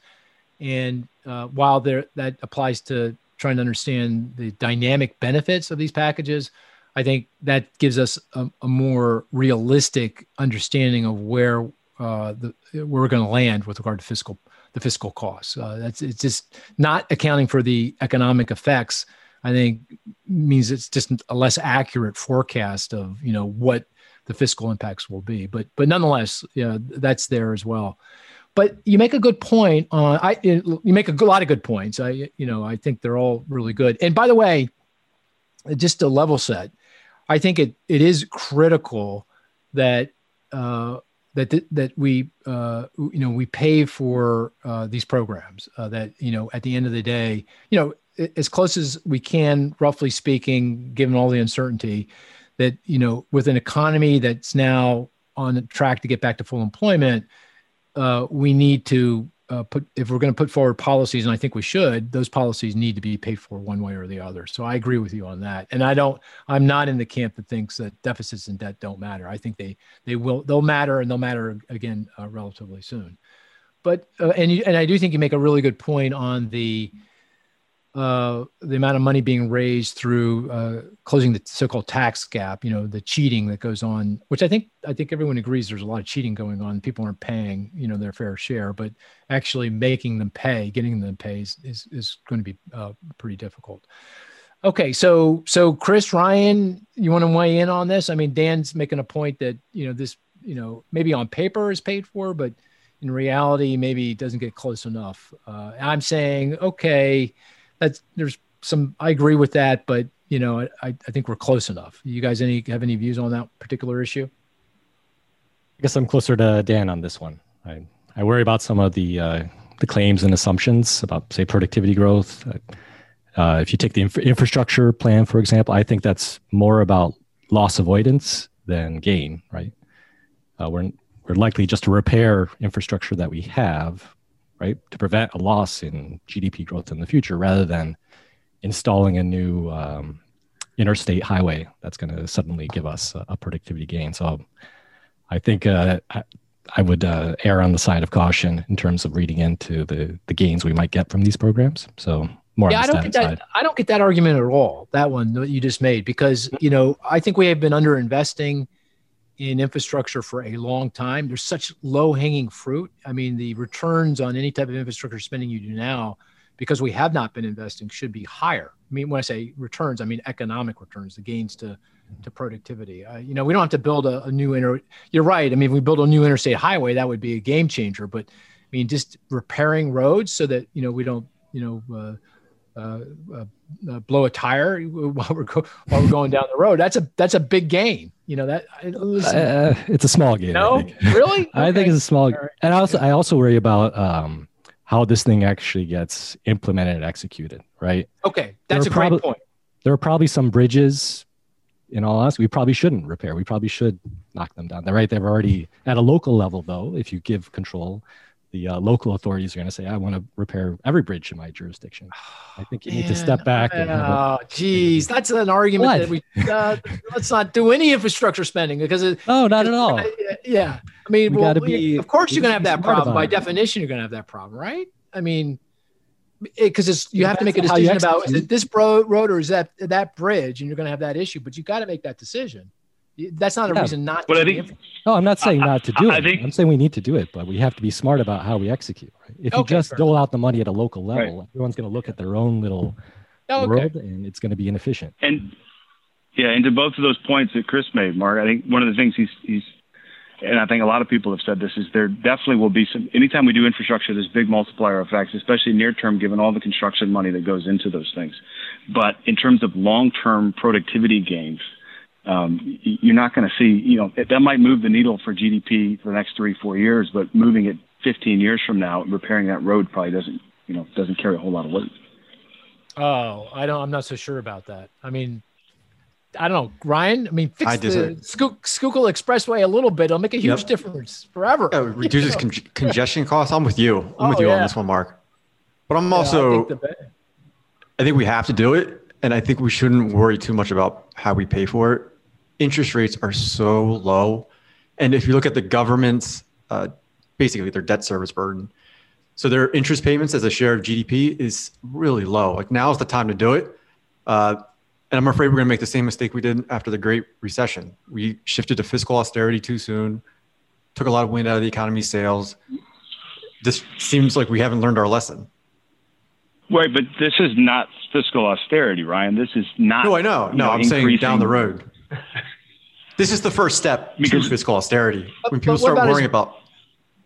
And uh, while there that applies to trying to understand the dynamic benefits of these packages, I think that gives us a, a more realistic understanding of where uh, the, where we're going to land with regard to fiscal the fiscal costs. Uh, that's it's just not accounting for the economic effects. I think means it's just a less accurate forecast of you know what the fiscal impacts will be. But but nonetheless, yeah, that's there as well. But you make a good point. On I you make a lot of good points. I you know I think they're all really good. And by the way, just to level set, I think it it is critical that uh, that th- that we uh, you know we pay for uh, these programs uh, that you know at the end of the day you know as close as we can roughly speaking given all the uncertainty that you know with an economy that's now on track to get back to full employment uh, we need to uh, put if we're going to put forward policies, and I think we should, those policies need to be paid for one way or the other. So I agree with you on that. And I don't, I'm not in the camp that thinks that deficits and debt don't matter. I think they they will they'll matter and they'll matter again uh, relatively soon. But uh, and you, and I do think you make a really good point on the uh, the amount of money being raised through uh, closing the so-called tax gap, you know, the cheating that goes on, which I think I think everyone agrees there's a lot of cheating going on. People aren't paying, you know, their fair share, but actually making them pay, getting them pay is is, is going to be uh, pretty difficult. Okay, so so Chris Ryan, you want to weigh in on this? I mean, Dan's making a point that you know this, you know, maybe on paper is paid for, but in reality, maybe it doesn't get close enough. Uh, I'm saying, okay that's there's some I agree with that, but you know, I, I think we're close enough. You guys any have any views on that particular issue? I guess I'm closer to Dan on this one. I I worry about some of the uh, the claims and assumptions about, say, productivity growth. Uh, if you take the inf- infrastructure plan, for example, I think that's more about loss avoidance than gain, right? Uh, we're we're likely just to repair infrastructure that we have, right, to prevent a loss in GDP growth in the future, rather than installing a new um, interstate highway that's going to suddenly give us a, a, productivity gain. So, I think uh, I, I, would uh, err on the side of caution in terms of reading into the the gains we might get from these programs. So. More yeah, I don't get that. Side. I don't get that argument at all. That one that you just made, because you know I think we have been under investing in infrastructure for a long time. There's such low hanging fruit. I mean, the returns on any type of infrastructure spending you do now, because we have not been investing, should be higher. I mean, when I say returns, I mean economic returns, the gains to to productivity. Uh, you know, we don't have to build a, a, new inter. You're right. I mean, if we build a new interstate highway, that would be a game changer. But I mean, just repairing roads so that you know we don't you know. Uh, uh, uh, uh, blow a tire while we're go- while we're going down the road. That's a that's a big gain. You know that uh, it's a small gain. No, I really, okay. I think it's a small. Right. And I also I also worry about um, how this thing actually gets implemented and executed. Right. Okay, that's a great point. There are probably some bridges. In all honesty, we probably shouldn't repair. We probably should knock them down. They're right. They've already at a local level, though. If you give control, the uh, local authorities are going to say, I want to repair every bridge in my jurisdiction. I think you need to step back. And oh, geez, that's an argument what? that we uh, let's not do any infrastructure spending because it, oh, not at all. Yeah, I mean, well, be, of course you're going to have that problem. By definition, you're going to have that problem, right? I mean, because it's you have to make a decision about is it this road, road or is that that bridge, and you're going to have that issue. But you got to make that decision. That's not a yeah. reason not. But I think. No, I'm not saying not to do I, it. I think, I'm saying we need to do it, but we have to be smart about how we execute. Right? If okay, you just dole out the money at a local level, right. everyone's going to look at their own little oh, world, and it's going to be inefficient. And yeah, and to both of those points that Chris made, Mark, I think one of the things he's he's and I think a lot of people have said this is there definitely will be some anytime we do infrastructure there's big multiplier effects especially near term given all the construction money that goes into those things but in terms of long term productivity gains um, you're not going to see, you know, that might move the needle for GDP for the next three, four years, but moving it 15 years from now, and repairing that road probably doesn't, you know, doesn't carry a whole lot of weight. Oh, I don't, I'm not so sure about that. I mean, I don't know, Ryan. I mean, fix I the Schuylkill Expressway a little bit. It'll make a huge yep. difference forever. Yeah, reduces con- congestion costs. I'm with you. I'm oh, with you yeah. on this one, Mark. But I'm also, yeah, I, think I think we have to do it, and I think we shouldn't worry too much about how we pay for it interest rates are so low. And if you look at the government's, uh, basically their debt service burden, so their interest payments as a share of GDP is really low. Like now is the time to do it. Uh, and I'm afraid we're going to make the same mistake we did after the Great Recession. We shifted to fiscal austerity too soon, took a lot of wind out of the economy's sails. This seems like we haven't learned our lesson. Right, but this is not fiscal austerity, Ryan. This is not. No, I know. No, know, I'm saying down the road. this is the first step because, to fiscal austerity. When people start about worrying his, about.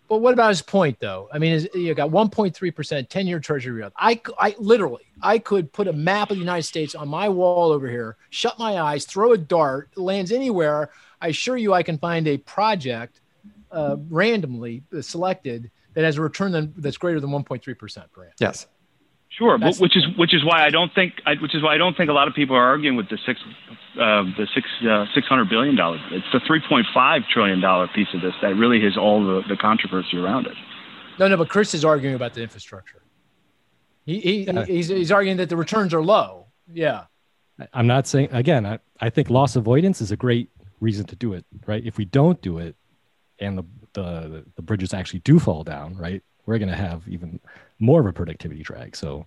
But what about his point, though? I mean, is, you got 1.3 percent, 10-year Treasury yield. I, I literally, I could put a map of the United States on my wall over here, shut my eyes, throw a dart, lands anywhere. I assure you, I can find a project uh, randomly selected that has a return that's greater than 1.3 percent per annum. Yes. Sure, but which is which is why I don't think I, which is why I don't think a lot of people are arguing with the six uh, the six uh, six hundred billion dollars. It's the three point five trillion dollar piece of this that really has all the, the controversy around it. No, no, but Chris is arguing about the infrastructure. He, he yeah. he's he's arguing that the returns are low. Yeah. I'm not saying again. I, I think loss avoidance is a great reason to do it. Right. If we don't do it, and the the the bridges actually do fall down, right, we're going to have even more of a productivity drag. So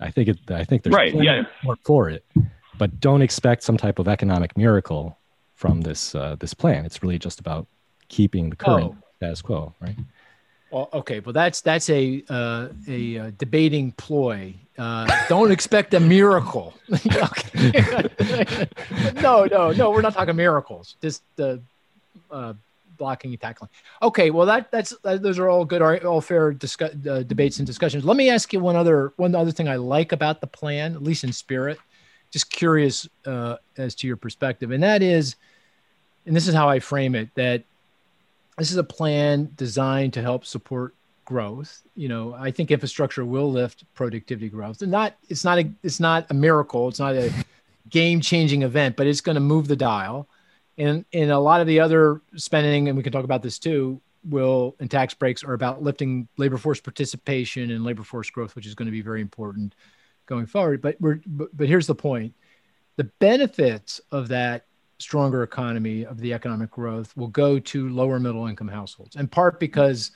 I think it, I think there's right, yeah. support for it, but don't expect some type of economic miracle from this uh, this plan. It's really just about keeping the current oh. status quo, right? Well, okay, well that's that's a uh, a uh, debating ploy. Uh, don't expect a miracle. no, no, no. We're not talking miracles. Just uh, uh, blocking and tackling. Okay, well that that's that, those are all good, all fair discuss, uh, debates and discussions. Let me ask you one other one other thing I like about the plan, at least in spirit. Just curious uh, as to your perspective, and that is, and this is how I frame it: that this is a plan designed to help support growth. You know, I think infrastructure will lift productivity growth. And not it's not a it's not a miracle. It's not a game changing event, but it's going to move the dial. And and a lot of the other spending, and we can talk about this too, will and tax breaks are about lifting labor force participation and labor force growth, which is going to be very important going forward. But we're but, but here's the point: the benefits of that stronger economy of the economic growth will go to lower middle income households, in part because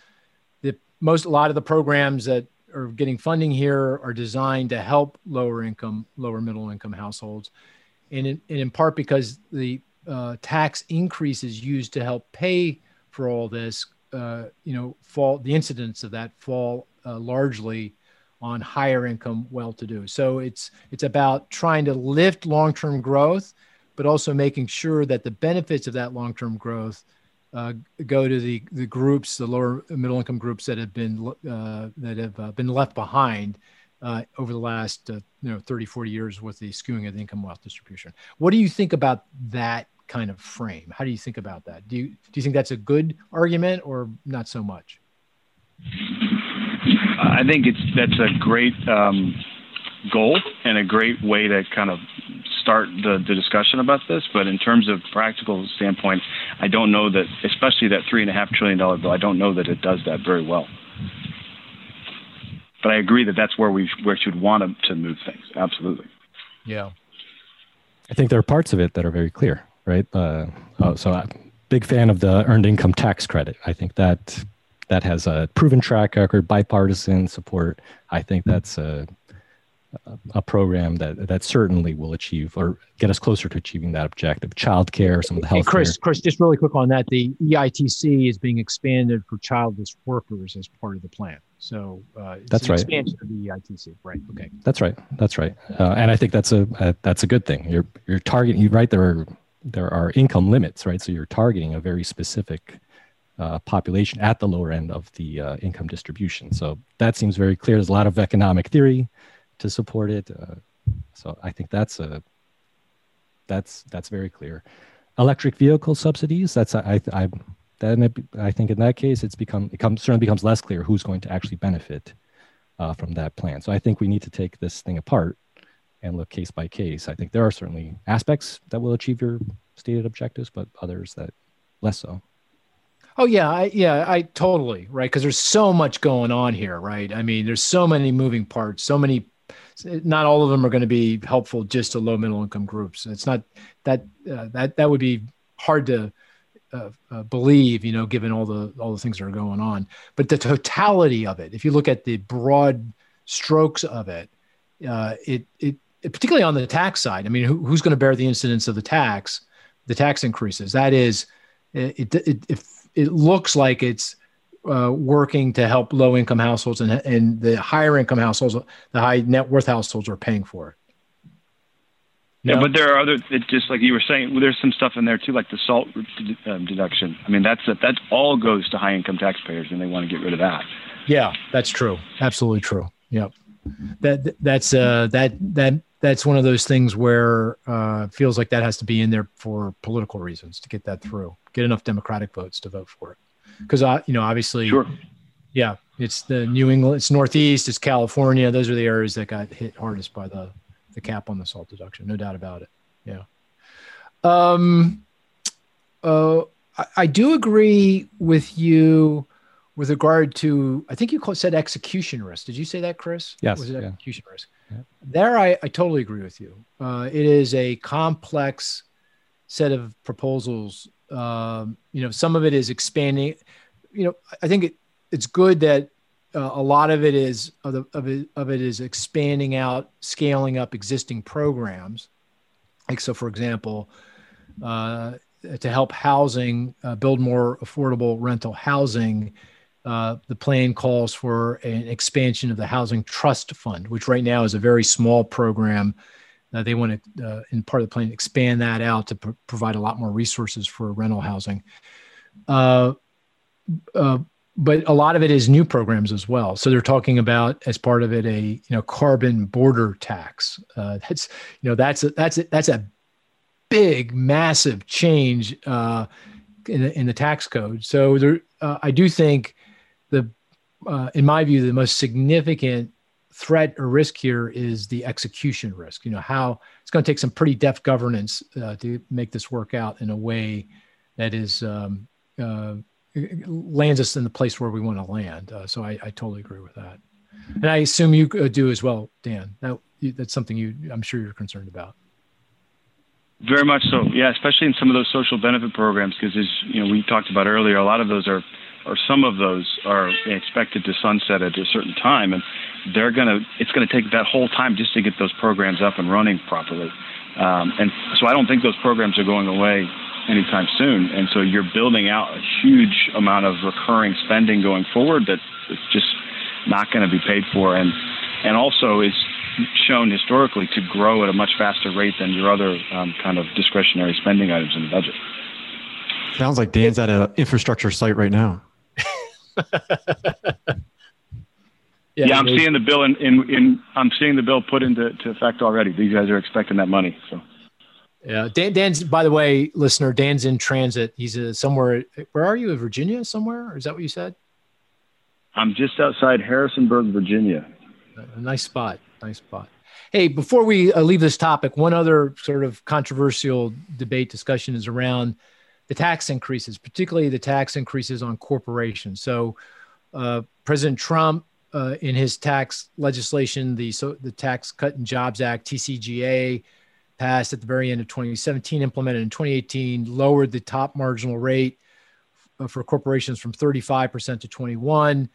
the most a lot of the programs that are getting funding here are designed to help lower income, lower middle income households, and in, and in part because the uh, tax increases used to help pay for all this, uh, you know, fall the incidence of that fall uh, largely on higher income, well-to-do. So it's it's about trying to lift long-term growth, but also making sure that the benefits of that long-term growth uh, go to the the groups, the lower middle income groups that have been uh, that have uh, been left behind uh, over the last uh, you know 30, 40 years with the skewing of the income wealth distribution. What do you think about that kind of frame? How do you think about that? Do you do you think that's a good argument or not so much? I think it's that's a great um, goal and a great way to kind of start the, the discussion about this. But in terms of practical standpoint, I don't know that, especially that three and a half trillion dollar bill. I don't know that it does that very well. But I agree that that's where we where should want to, to move things. Absolutely. Yeah. I think there are parts of it that are very clear, right? Uh, oh, so I'm a big fan of the earned income tax credit. I think that that has a proven track record, bipartisan support. I think that's a a program that that certainly will achieve or get us closer to achieving that objective. Childcare, some of the health. Chris, Chris, just really quick on that, the EITC is being expanded for childless workers as part of the plan. So uh, that's right. Expansion of the EITC, right? Okay. That's right. That's right. Uh, and I think that's a, a, that's a good thing. You're you're targeting. You right there are there are income limits, right? So you're targeting a very specific uh, population at the lower end of the uh, income distribution. So that seems very clear. There's a lot of economic theory to support it. Uh, so I think that's a that's that's very clear. Electric vehicle subsidies. That's I I then it, I think in that case it's become it becomes certainly becomes less clear who's going to actually benefit uh, from that plan. So I think we need to take this thing apart and look case by case. I think there are certainly aspects that will achieve your stated objectives, but others that less so. Oh yeah, I, yeah, I totally right because there's so much going on here, right? I mean, there's so many moving parts, so many. Not all of them are going to be helpful just to low middle income groups. It's not that uh, that that would be hard to uh, uh, believe, you know, given all the all the things that are going on. But the totality of it, if you look at the broad strokes of it, uh, it, it, particularly on the tax side. I mean, who, who's going to bear the incidence of the tax, the tax increases? That is, it, it, it it looks like it's uh, working to help low income households and, and the higher income households, the high net worth households are paying for it. Yeah, but there are other. It's just like you were saying. Well, there's some stuff in there too, like the SALT um, deduction. I mean, that's a, that all goes to high income taxpayers, and they want to get rid of that. Yeah, that's true. Absolutely true. Yep. That that's uh that that that's one of those things where uh feels like that has to be in there for political reasons to get that through get enough Democratic votes to vote for it. Because I, you know, obviously, sure. yeah, it's the New England, it's Northeast, it's California. Those are the areas that got hit hardest by the the cap on the SALT deduction. No doubt about it. Yeah. Um. Uh, I, I do agree with you with regard to I think you said execution risk. Did you say that, Chris? Yes. Was it yeah. execution risk? There, I, I totally agree with you. Uh, it is a complex set of proposals um, you know, some of it is expanding. You know, I think it, it's good that uh, a lot of it is of, the, of, it, of it is expanding out, scaling up existing programs. Like so, for example, uh, to help housing uh, build more affordable rental housing. Uh, the plan calls for an expansion of the housing trust fund, which right now is a very small program uh, they want to, uh, in part of the plan, expand that out to pr- provide a lot more resources for rental housing. Uh, uh, but a lot of it is new programs as well. So they're talking about as part of it a you know carbon border tax. Uh, that's you know that's a, that's a, that's a big massive change because in the, in the tax code. So there, uh, I do think the, uh, in my view, the most significant threat or risk here is the execution risk. You know how it's going to take some pretty deft governance uh, to make this work out in a way that is um, uh, lands us in the place where we want to land. Uh, so I, I, totally agree with that, and I assume you uh, do as well, Dan. That that's something you I'm sure you're concerned about. Very much so, yeah. Especially in some of those social benefit programs, because as you know we talked about earlier, a lot of those are, or some of those are expected to sunset at a certain time, and they're gonna. It's gonna take that whole time just to get those programs up and running properly. Um, and so I don't think those programs are going away anytime soon. And so you're building out a huge amount of recurring spending going forward that it's just not going to be paid for. And and also is shown historically to grow at a much faster rate than your other um, kind of discretionary spending items in the budget. Sounds like Dan's at an infrastructure site right now. Yeah, yeah, I'm seeing the bill in, in, in I'm seeing the bill put into to effect already. These guys are expecting that money. So yeah, Dan, Dan's by the way, listener, Dan's in transit. He's uh, somewhere. Where are you? In Virginia, somewhere? Is that what you said? I'm just outside Harrisonburg, Virginia. A nice spot. Nice spot. Hey, before we uh, leave this topic, one other sort of controversial debate discussion is around the tax increases, particularly the tax increases on corporations. So, uh, President Trump, uh, in his tax legislation, the so the Tax Cut and Jobs Act (TCJA), passed at the very end of 2017, implemented in 2018, lowered the top marginal rate uh, for corporations from 35% to 21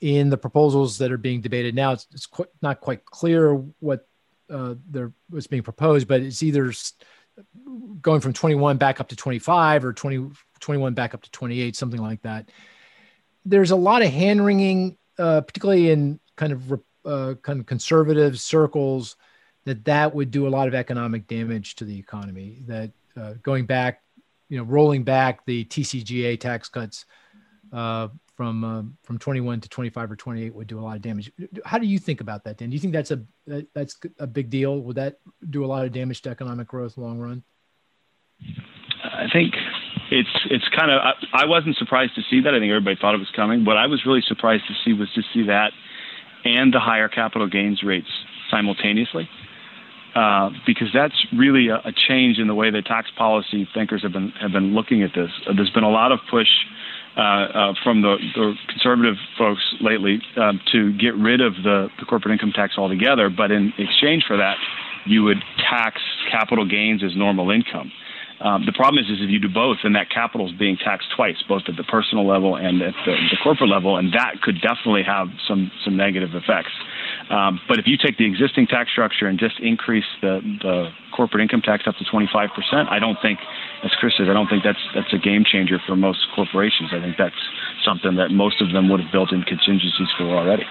in the proposals that are being debated now, it's, it's qu- not quite clear what uh, there was being proposed, but it's either going from 21 back up to 25 or 20, 21 back up to 28, something like that. There's a lot of hand wringing, uh, particularly in kind of uh, kind of conservative circles, that that would do a lot of economic damage to the economy. That uh, going back, you know, rolling back the TCJA tax cuts uh, from uh, from 21 to 25 or 28 would do a lot of damage. How do you think about that, Dan? Do you think that's a that, that's a big deal? Would that do a lot of damage to economic growth long run? I think it's it's kind of I, I wasn't surprised to see that. I think everybody thought it was coming. What I was really surprised to see was to see that and the higher capital gains rates simultaneously. Uh, because that's really a, a, change in the way that tax policy thinkers have been have been looking at this. There's been a lot of push uh, uh, from the, the, conservative folks lately um, to get rid of the, the corporate income tax altogether. But in exchange for that, you would tax capital gains as normal income. Um, the problem is, is if you do both, then that capital is being taxed twice, both at the personal level and at the, the corporate level, and that could definitely have some some negative effects. Um, but if you take the existing tax structure and just increase the, the corporate income tax up to 25%, I don't think, as Chris says, I don't think that's that's a game changer for most corporations. I think that's something that most of them would have built in contingencies for already. I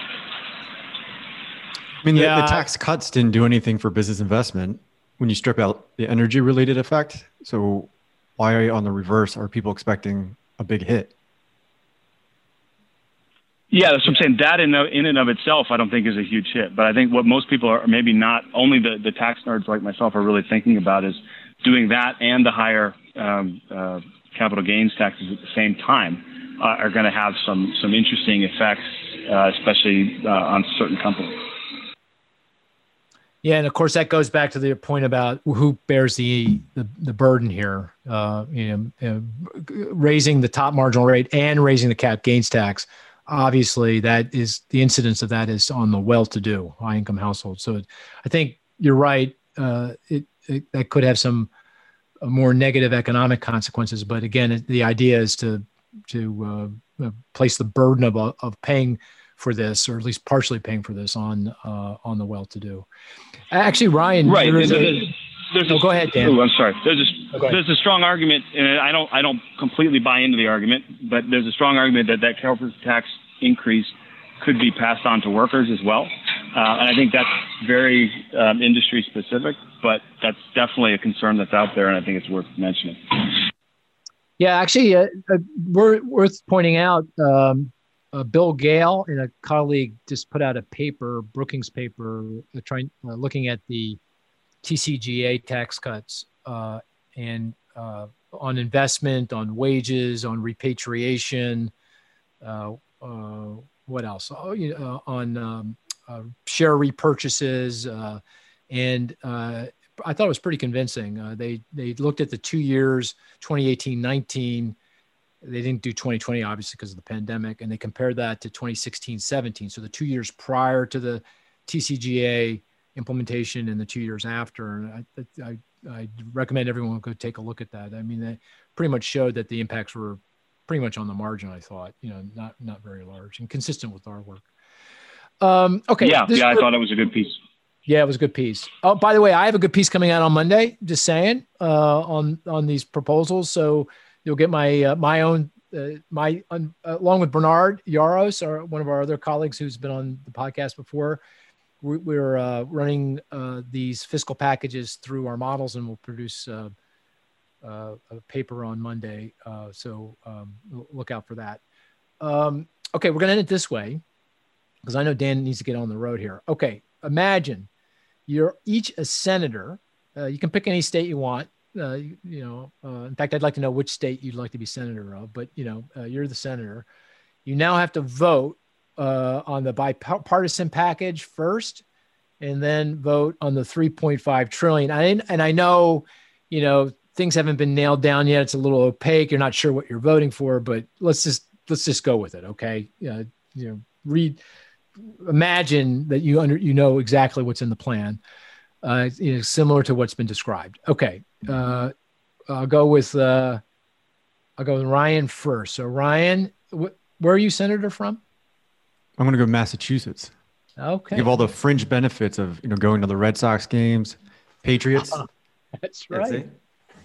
mean, yeah. the, the tax cuts didn't do anything for business investment when you strip out the energy related effect. So why on the reverse are people expecting a big hit? Yeah, that's what I'm saying. That in, in and of itself, I don't think is a huge hit. But I think what most people are maybe not only the, the tax nerds like myself are really thinking about is doing that and the higher um, uh, capital gains taxes at the same time uh, are going to have some some interesting effects, uh, especially uh, on certain companies. Yeah, and of course that goes back to the point about who bears the the, the burden here. Uh, you know, raising the top marginal rate and raising the cap gains tax obviously that is the incidence of that is on the well-to-do high-income households. So I think you're right. Uh, it, it, that could have some uh, more negative economic consequences. But again, the idea is to to uh, uh, place the burden of of paying for this, or at least partially paying for this, on uh, on the well-to-do. Actually, Ryan, right. There's, a, there's oh, go ahead, Dan. Oh, I'm sorry. There's a, oh, there's a strong argument, and I don't I don't completely buy into the argument, but there's a strong argument that that corporate tax increase could be passed on to workers as well. Uh, and I think that's very um, industry specific, but that's definitely a concern that's out there, and I think it's worth mentioning. Yeah, actually, uh, uh, worth pointing out. Um, uh, Bill Gale and a colleague just put out a paper, Brookings paper, uh, trying uh, looking at the TCJA tax cuts, uh, and uh, on investment, on wages, on repatriation. Uh, what else? Oh, you know, on um, share repurchases, and I thought it was pretty convincing. they they looked at the two years, 2018, 19 they didn't do 2020 obviously because of the pandemic and they compared that to 2016 17 so the two years prior to the TCJA implementation and the two years after and I, I, I recommend everyone go take a look at that i mean they pretty much showed that the impacts were pretty much on the margin i thought you know not not very large and consistent with our work um okay yeah yeah i thought it was a good piece yeah, it was a good piece. Oh, by the way, I have a good piece coming out on Monday. Just saying, uh, on on these proposals. So you'll get my uh, my own uh, my uh, along with Bernard Yaros, or one of our other colleagues who's been on the podcast before. We, are uh, running uh, these fiscal packages through our models, and we'll produce uh, a paper on Monday. so um, look out for that. Um, okay, we're going to end it this way because I know Dan needs to get on the road here. Okay, imagine you're each a senator. you can pick any state you want uh, you, know, uh, in fact, I'd like to know which state you'd like to be senator of, but you know, uh, you're the senator. You now have to vote uh, on the bipartisan package first, and then vote on the 3.5 trillion. I, and I know, you know, things haven't been nailed down yet. It's a little opaque. You're not sure what you're voting for, but let's just let's just go with it. Okay, you know, read, imagine that you under you know exactly what's in the plan uh, you know, similar to what's been described. Okay, uh, I'll go with uh, I'll go with Ryan first. So Ryan, wh- where are you senator from? I'm going to go Massachusetts. Okay. Give all the fringe benefits of you know going to the Red Sox games, Patriots. That's right.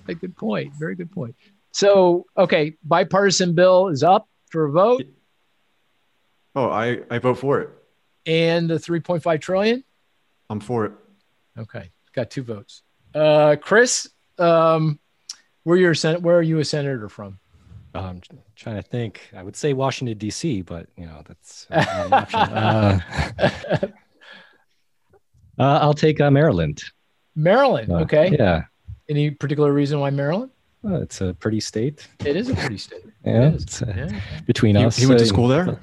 That's a good point. Very good point. So okay, bipartisan bill is up for a vote. Oh, I I vote for it. And the 3.5 trillion. I'm for it. Okay, got two votes. Uh, Chris, um, where you're sen- where are you a senator from? I'm trying to think. I would say Washington D.C., but you know that's an option. Uh, uh, I'll take uh, Maryland. Maryland. Uh, okay. Yeah. Any particular reason why Maryland? Well, it's a pretty state. It is a pretty state. yeah, it it's, uh, yeah. Between he, us, he went to school there.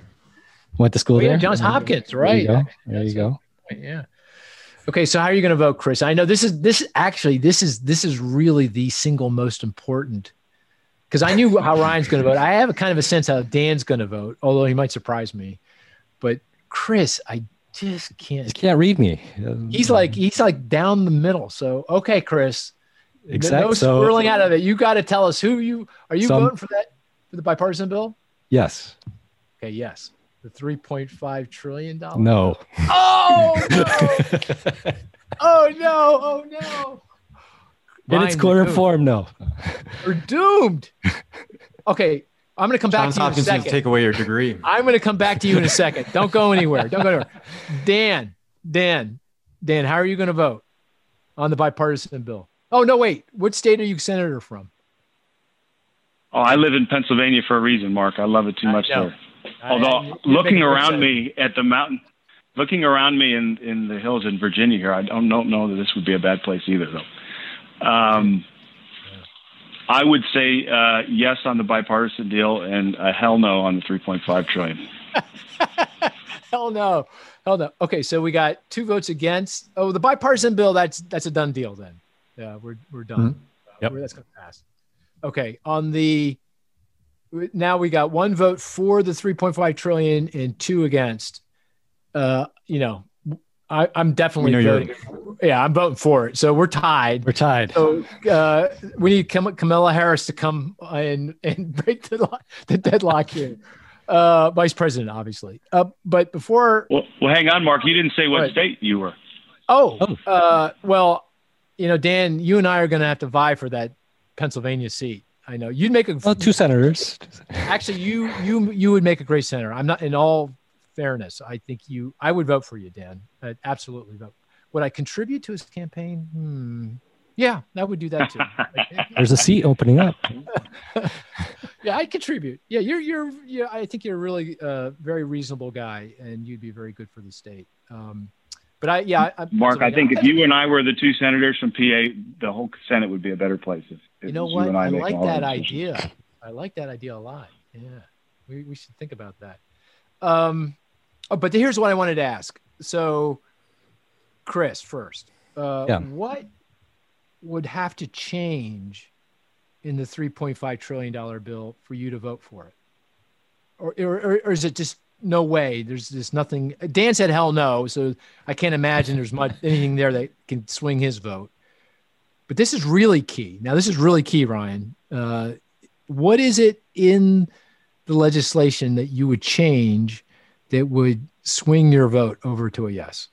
Went to school oh, there. Johns Hopkins, right? There you go. There you go. Yeah. Okay, so how are you going to vote, Chris? I know this is this actually this is this is really the single most important because I knew how Ryan's going to vote. I have a kind of a sense how Dan's going to vote, although he might surprise me. But Chris, I just can't. Can't read me. He's like he's like down the middle. So okay, Chris. Exactly. No so, swirling out of it. You got to tell us who you are. You voting for that for the bipartisan bill? Yes. Okay. Yes. The three point five trillion dollars. No. Oh no! oh no! Oh no! In its quarter form, no. We're doomed. Okay, I'm going to come back Johns to you in a second. take away your degree. I'm going to come back to you in a second. Don't go anywhere. Don't go anywhere. Dan, Dan, Dan, how are you going to vote on the bipartisan bill? Oh no, wait. What state are you senator from? Oh, I live in Pennsylvania for a reason, Mark. I love it too much there. Although looking around me at the mountain, looking around me in, in the hills in Virginia here, I don't, don't know that this would be a bad place either, though. Um, I would say uh, yes on the bipartisan deal and a hell no on the 3.5 trillion. hell no, hell no. Okay, so we got two votes against. Oh, the bipartisan bill. That's that's a done deal then. Yeah, we're we're done. Mm-hmm. Yep. that's gonna pass. Okay, on the now we got one vote for the 3.5 trillion and two against. Uh, you know, I, am definitely voting. Yeah, I'm voting for it. So we're tied. We're tied. So uh, we need Cam- Kamala Harris to come and and break the the deadlock here. Uh, Vice President, obviously. Uh, but before, well, well, hang on, Mark. You didn't say what right. state you were. Oh, oh. Uh, well, you know, Dan, you and I are going to have to vie for that Pennsylvania seat. I know you'd make a well, two senators. Actually, you you you would make a great senator. I'm not in all fairness. I think you. I would vote for you, Dan. I'd absolutely vote. Would I contribute to his campaign? Hmm. Yeah, I would do that too. There's a seat opening up. yeah, I'd contribute. Yeah, you're you're yeah. I think you're a really uh, very reasonable guy, and you'd be very good for the state. Um, But I, yeah, I, Mark, I think if you and I were the two senators from PA, the whole Senate would be a better place. If, if you know what, you I, I like that idea. I like that idea a lot. Yeah, we we should think about that. Um, oh, but here's what I wanted to ask. So, Chris, first, uh, yeah. what would have to change in the 3.5 trillion dollar bill for you to vote for it, or, or or is it just no way. There's just nothing. Dan said hell no, so I can't imagine there's much anything there that can swing his vote. But this is really key. Now, this is really key, Ryan. Uh, what is it in the legislation that you would change that would swing your vote over to a yes?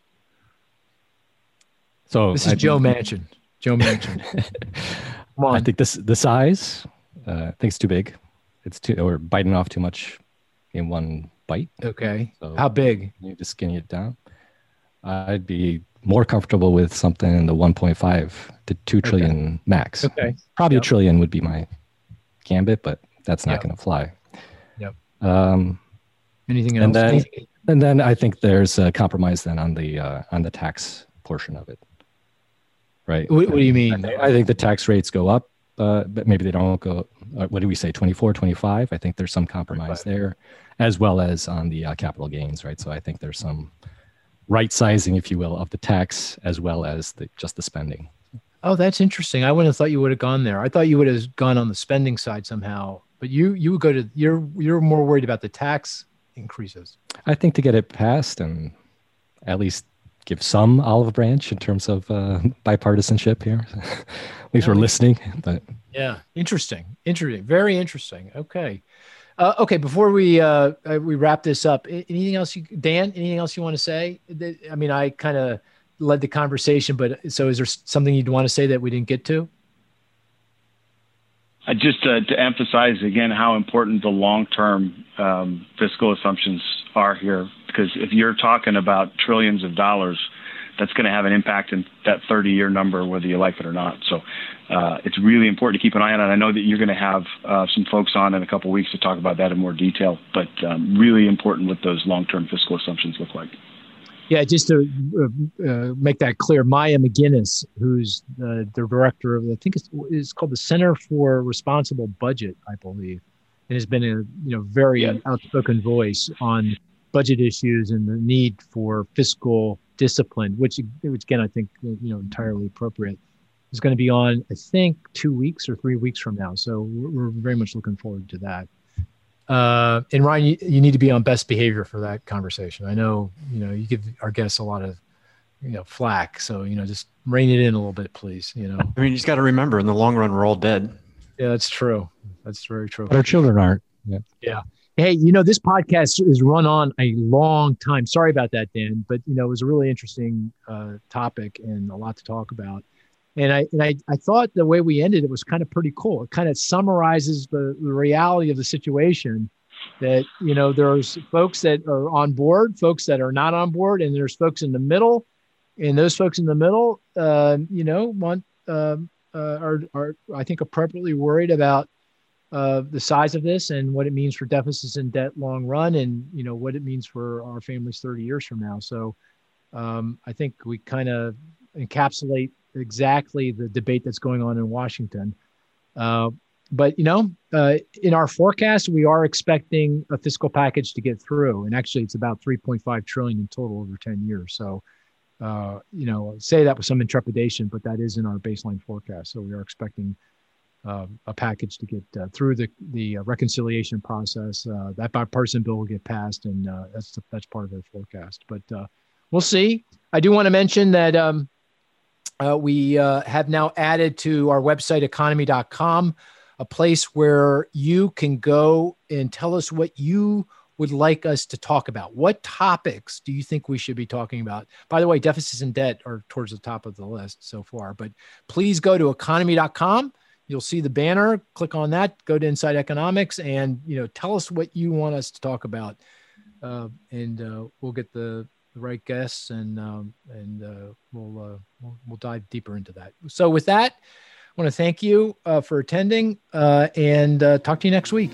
So this is I Joe Manchin. Joe Manchin. Come on. I think this the size. Uh, I think it's too big. It's too or biting off too much in one bite. Okay. So How big? You just skinny it down. I'd be more comfortable with something in the 1.5 to 2 trillion okay. max. Okay. Probably yep. a trillion would be my gambit, but that's not yep. going to fly. Yep. Um, Anything else? And then, and then I think there's a compromise then on the uh, on the tax portion of it. Right. What, what do you mean? I, I think the tax rates go up, uh, but maybe they don't go. Uh, what do we say? 24, 25? I think there's some compromise 25. there as well as on the uh, capital gains, right? So I think there's some right sizing, if you will, of the tax as well as the, just the spending. Oh, that's interesting. I wouldn't have thought you would have gone there. I thought you would have gone on the spending side somehow. But you you would go to you're you're more worried about the tax increases. I think to get it passed and at least give some olive branch in terms of uh, bipartisanship here. at least yeah. we're listening. But yeah, interesting, interesting, very interesting. Okay, uh, okay, before we uh, uh, we wrap this up, anything else, you, Dan? Anything else you want to say? I mean, I kind of led the conversation, but so is there something you'd want to say that we didn't get to? Uh, just uh, to emphasize again how important the long-term um, fiscal assumptions are here, because if you're talking about trillions of dollars, that's going to have an impact in that 30-year number, whether you like it or not. So uh, it's really important to keep an eye on it. I know that you're going to have uh, some folks on in a couple of weeks to talk about that in more detail, but um, really important what those long-term fiscal assumptions look like. Yeah, just to uh, uh make that clear, Maya MacGuineas, who's the, the director of, I think it's, it's, called the Center for Responsible Budget, I believe, and has been a you know very yeah. outspoken voice on budget issues and the need for fiscal discipline, which, which again I think you know entirely appropriate is going to be on, I think, two weeks or three weeks from now. So we're, we're very much looking forward to that. Uh, and Ryan, you, you, need to be on best behavior for that conversation. I know, you know, you give our guests a lot of, you know, flack. So, you know, just rein it in a little bit, please. You know, I mean, you just got to remember in the long run, we're all dead. Yeah, that's true. That's very true. But our children aren't. Yeah. Yeah. Hey, you know, this podcast is run on a long time. Sorry about that, Dan, but, you know, it was a really interesting uh, topic and a lot to talk about. And I, and I, I thought the way we ended it was kind of pretty cool. It kind of summarizes the, the reality of the situation that, you know, there's folks that are on board, folks that are not on board, and there's folks in the middle. And those folks in the middle, uh, you know, want, um, uh, are, are, I think, appropriately worried about uh, the size of this and what it means for deficits and debt long run and, you know, what it means for our families 30 years from now. So um, I think we kind of encapsulate exactly the debate that's going on in Washington. Uh, but you know, uh, in our forecast, we are expecting a fiscal package to get through, and actually, it's about 3.5 trillion in total over 10 years. So, uh, you know, say that with some intrepidation, but that is in our baseline forecast. So we are expecting uh, a package to get uh, through the the uh, reconciliation process. Uh, that bipartisan bill will get passed, and uh, that's that's part of our forecast. But uh, we'll see. I do want to mention that um, uh, we have now added to our website, economy.com, a place where you can go and tell us what you would like us to talk about. What topics do you think we should be talking about? By the way, deficits and debt are towards the top of the list so far, but please go to economy.com. You'll see the banner, click on that, go to Inside Economics, and you know, tell us what you want us to talk about. Uh, and uh, we'll get the the right guests, and um, and uh, we'll, uh, we'll, we'll dive deeper into that. So with that, I want to thank you uh, for attending, uh, and talk to you next week.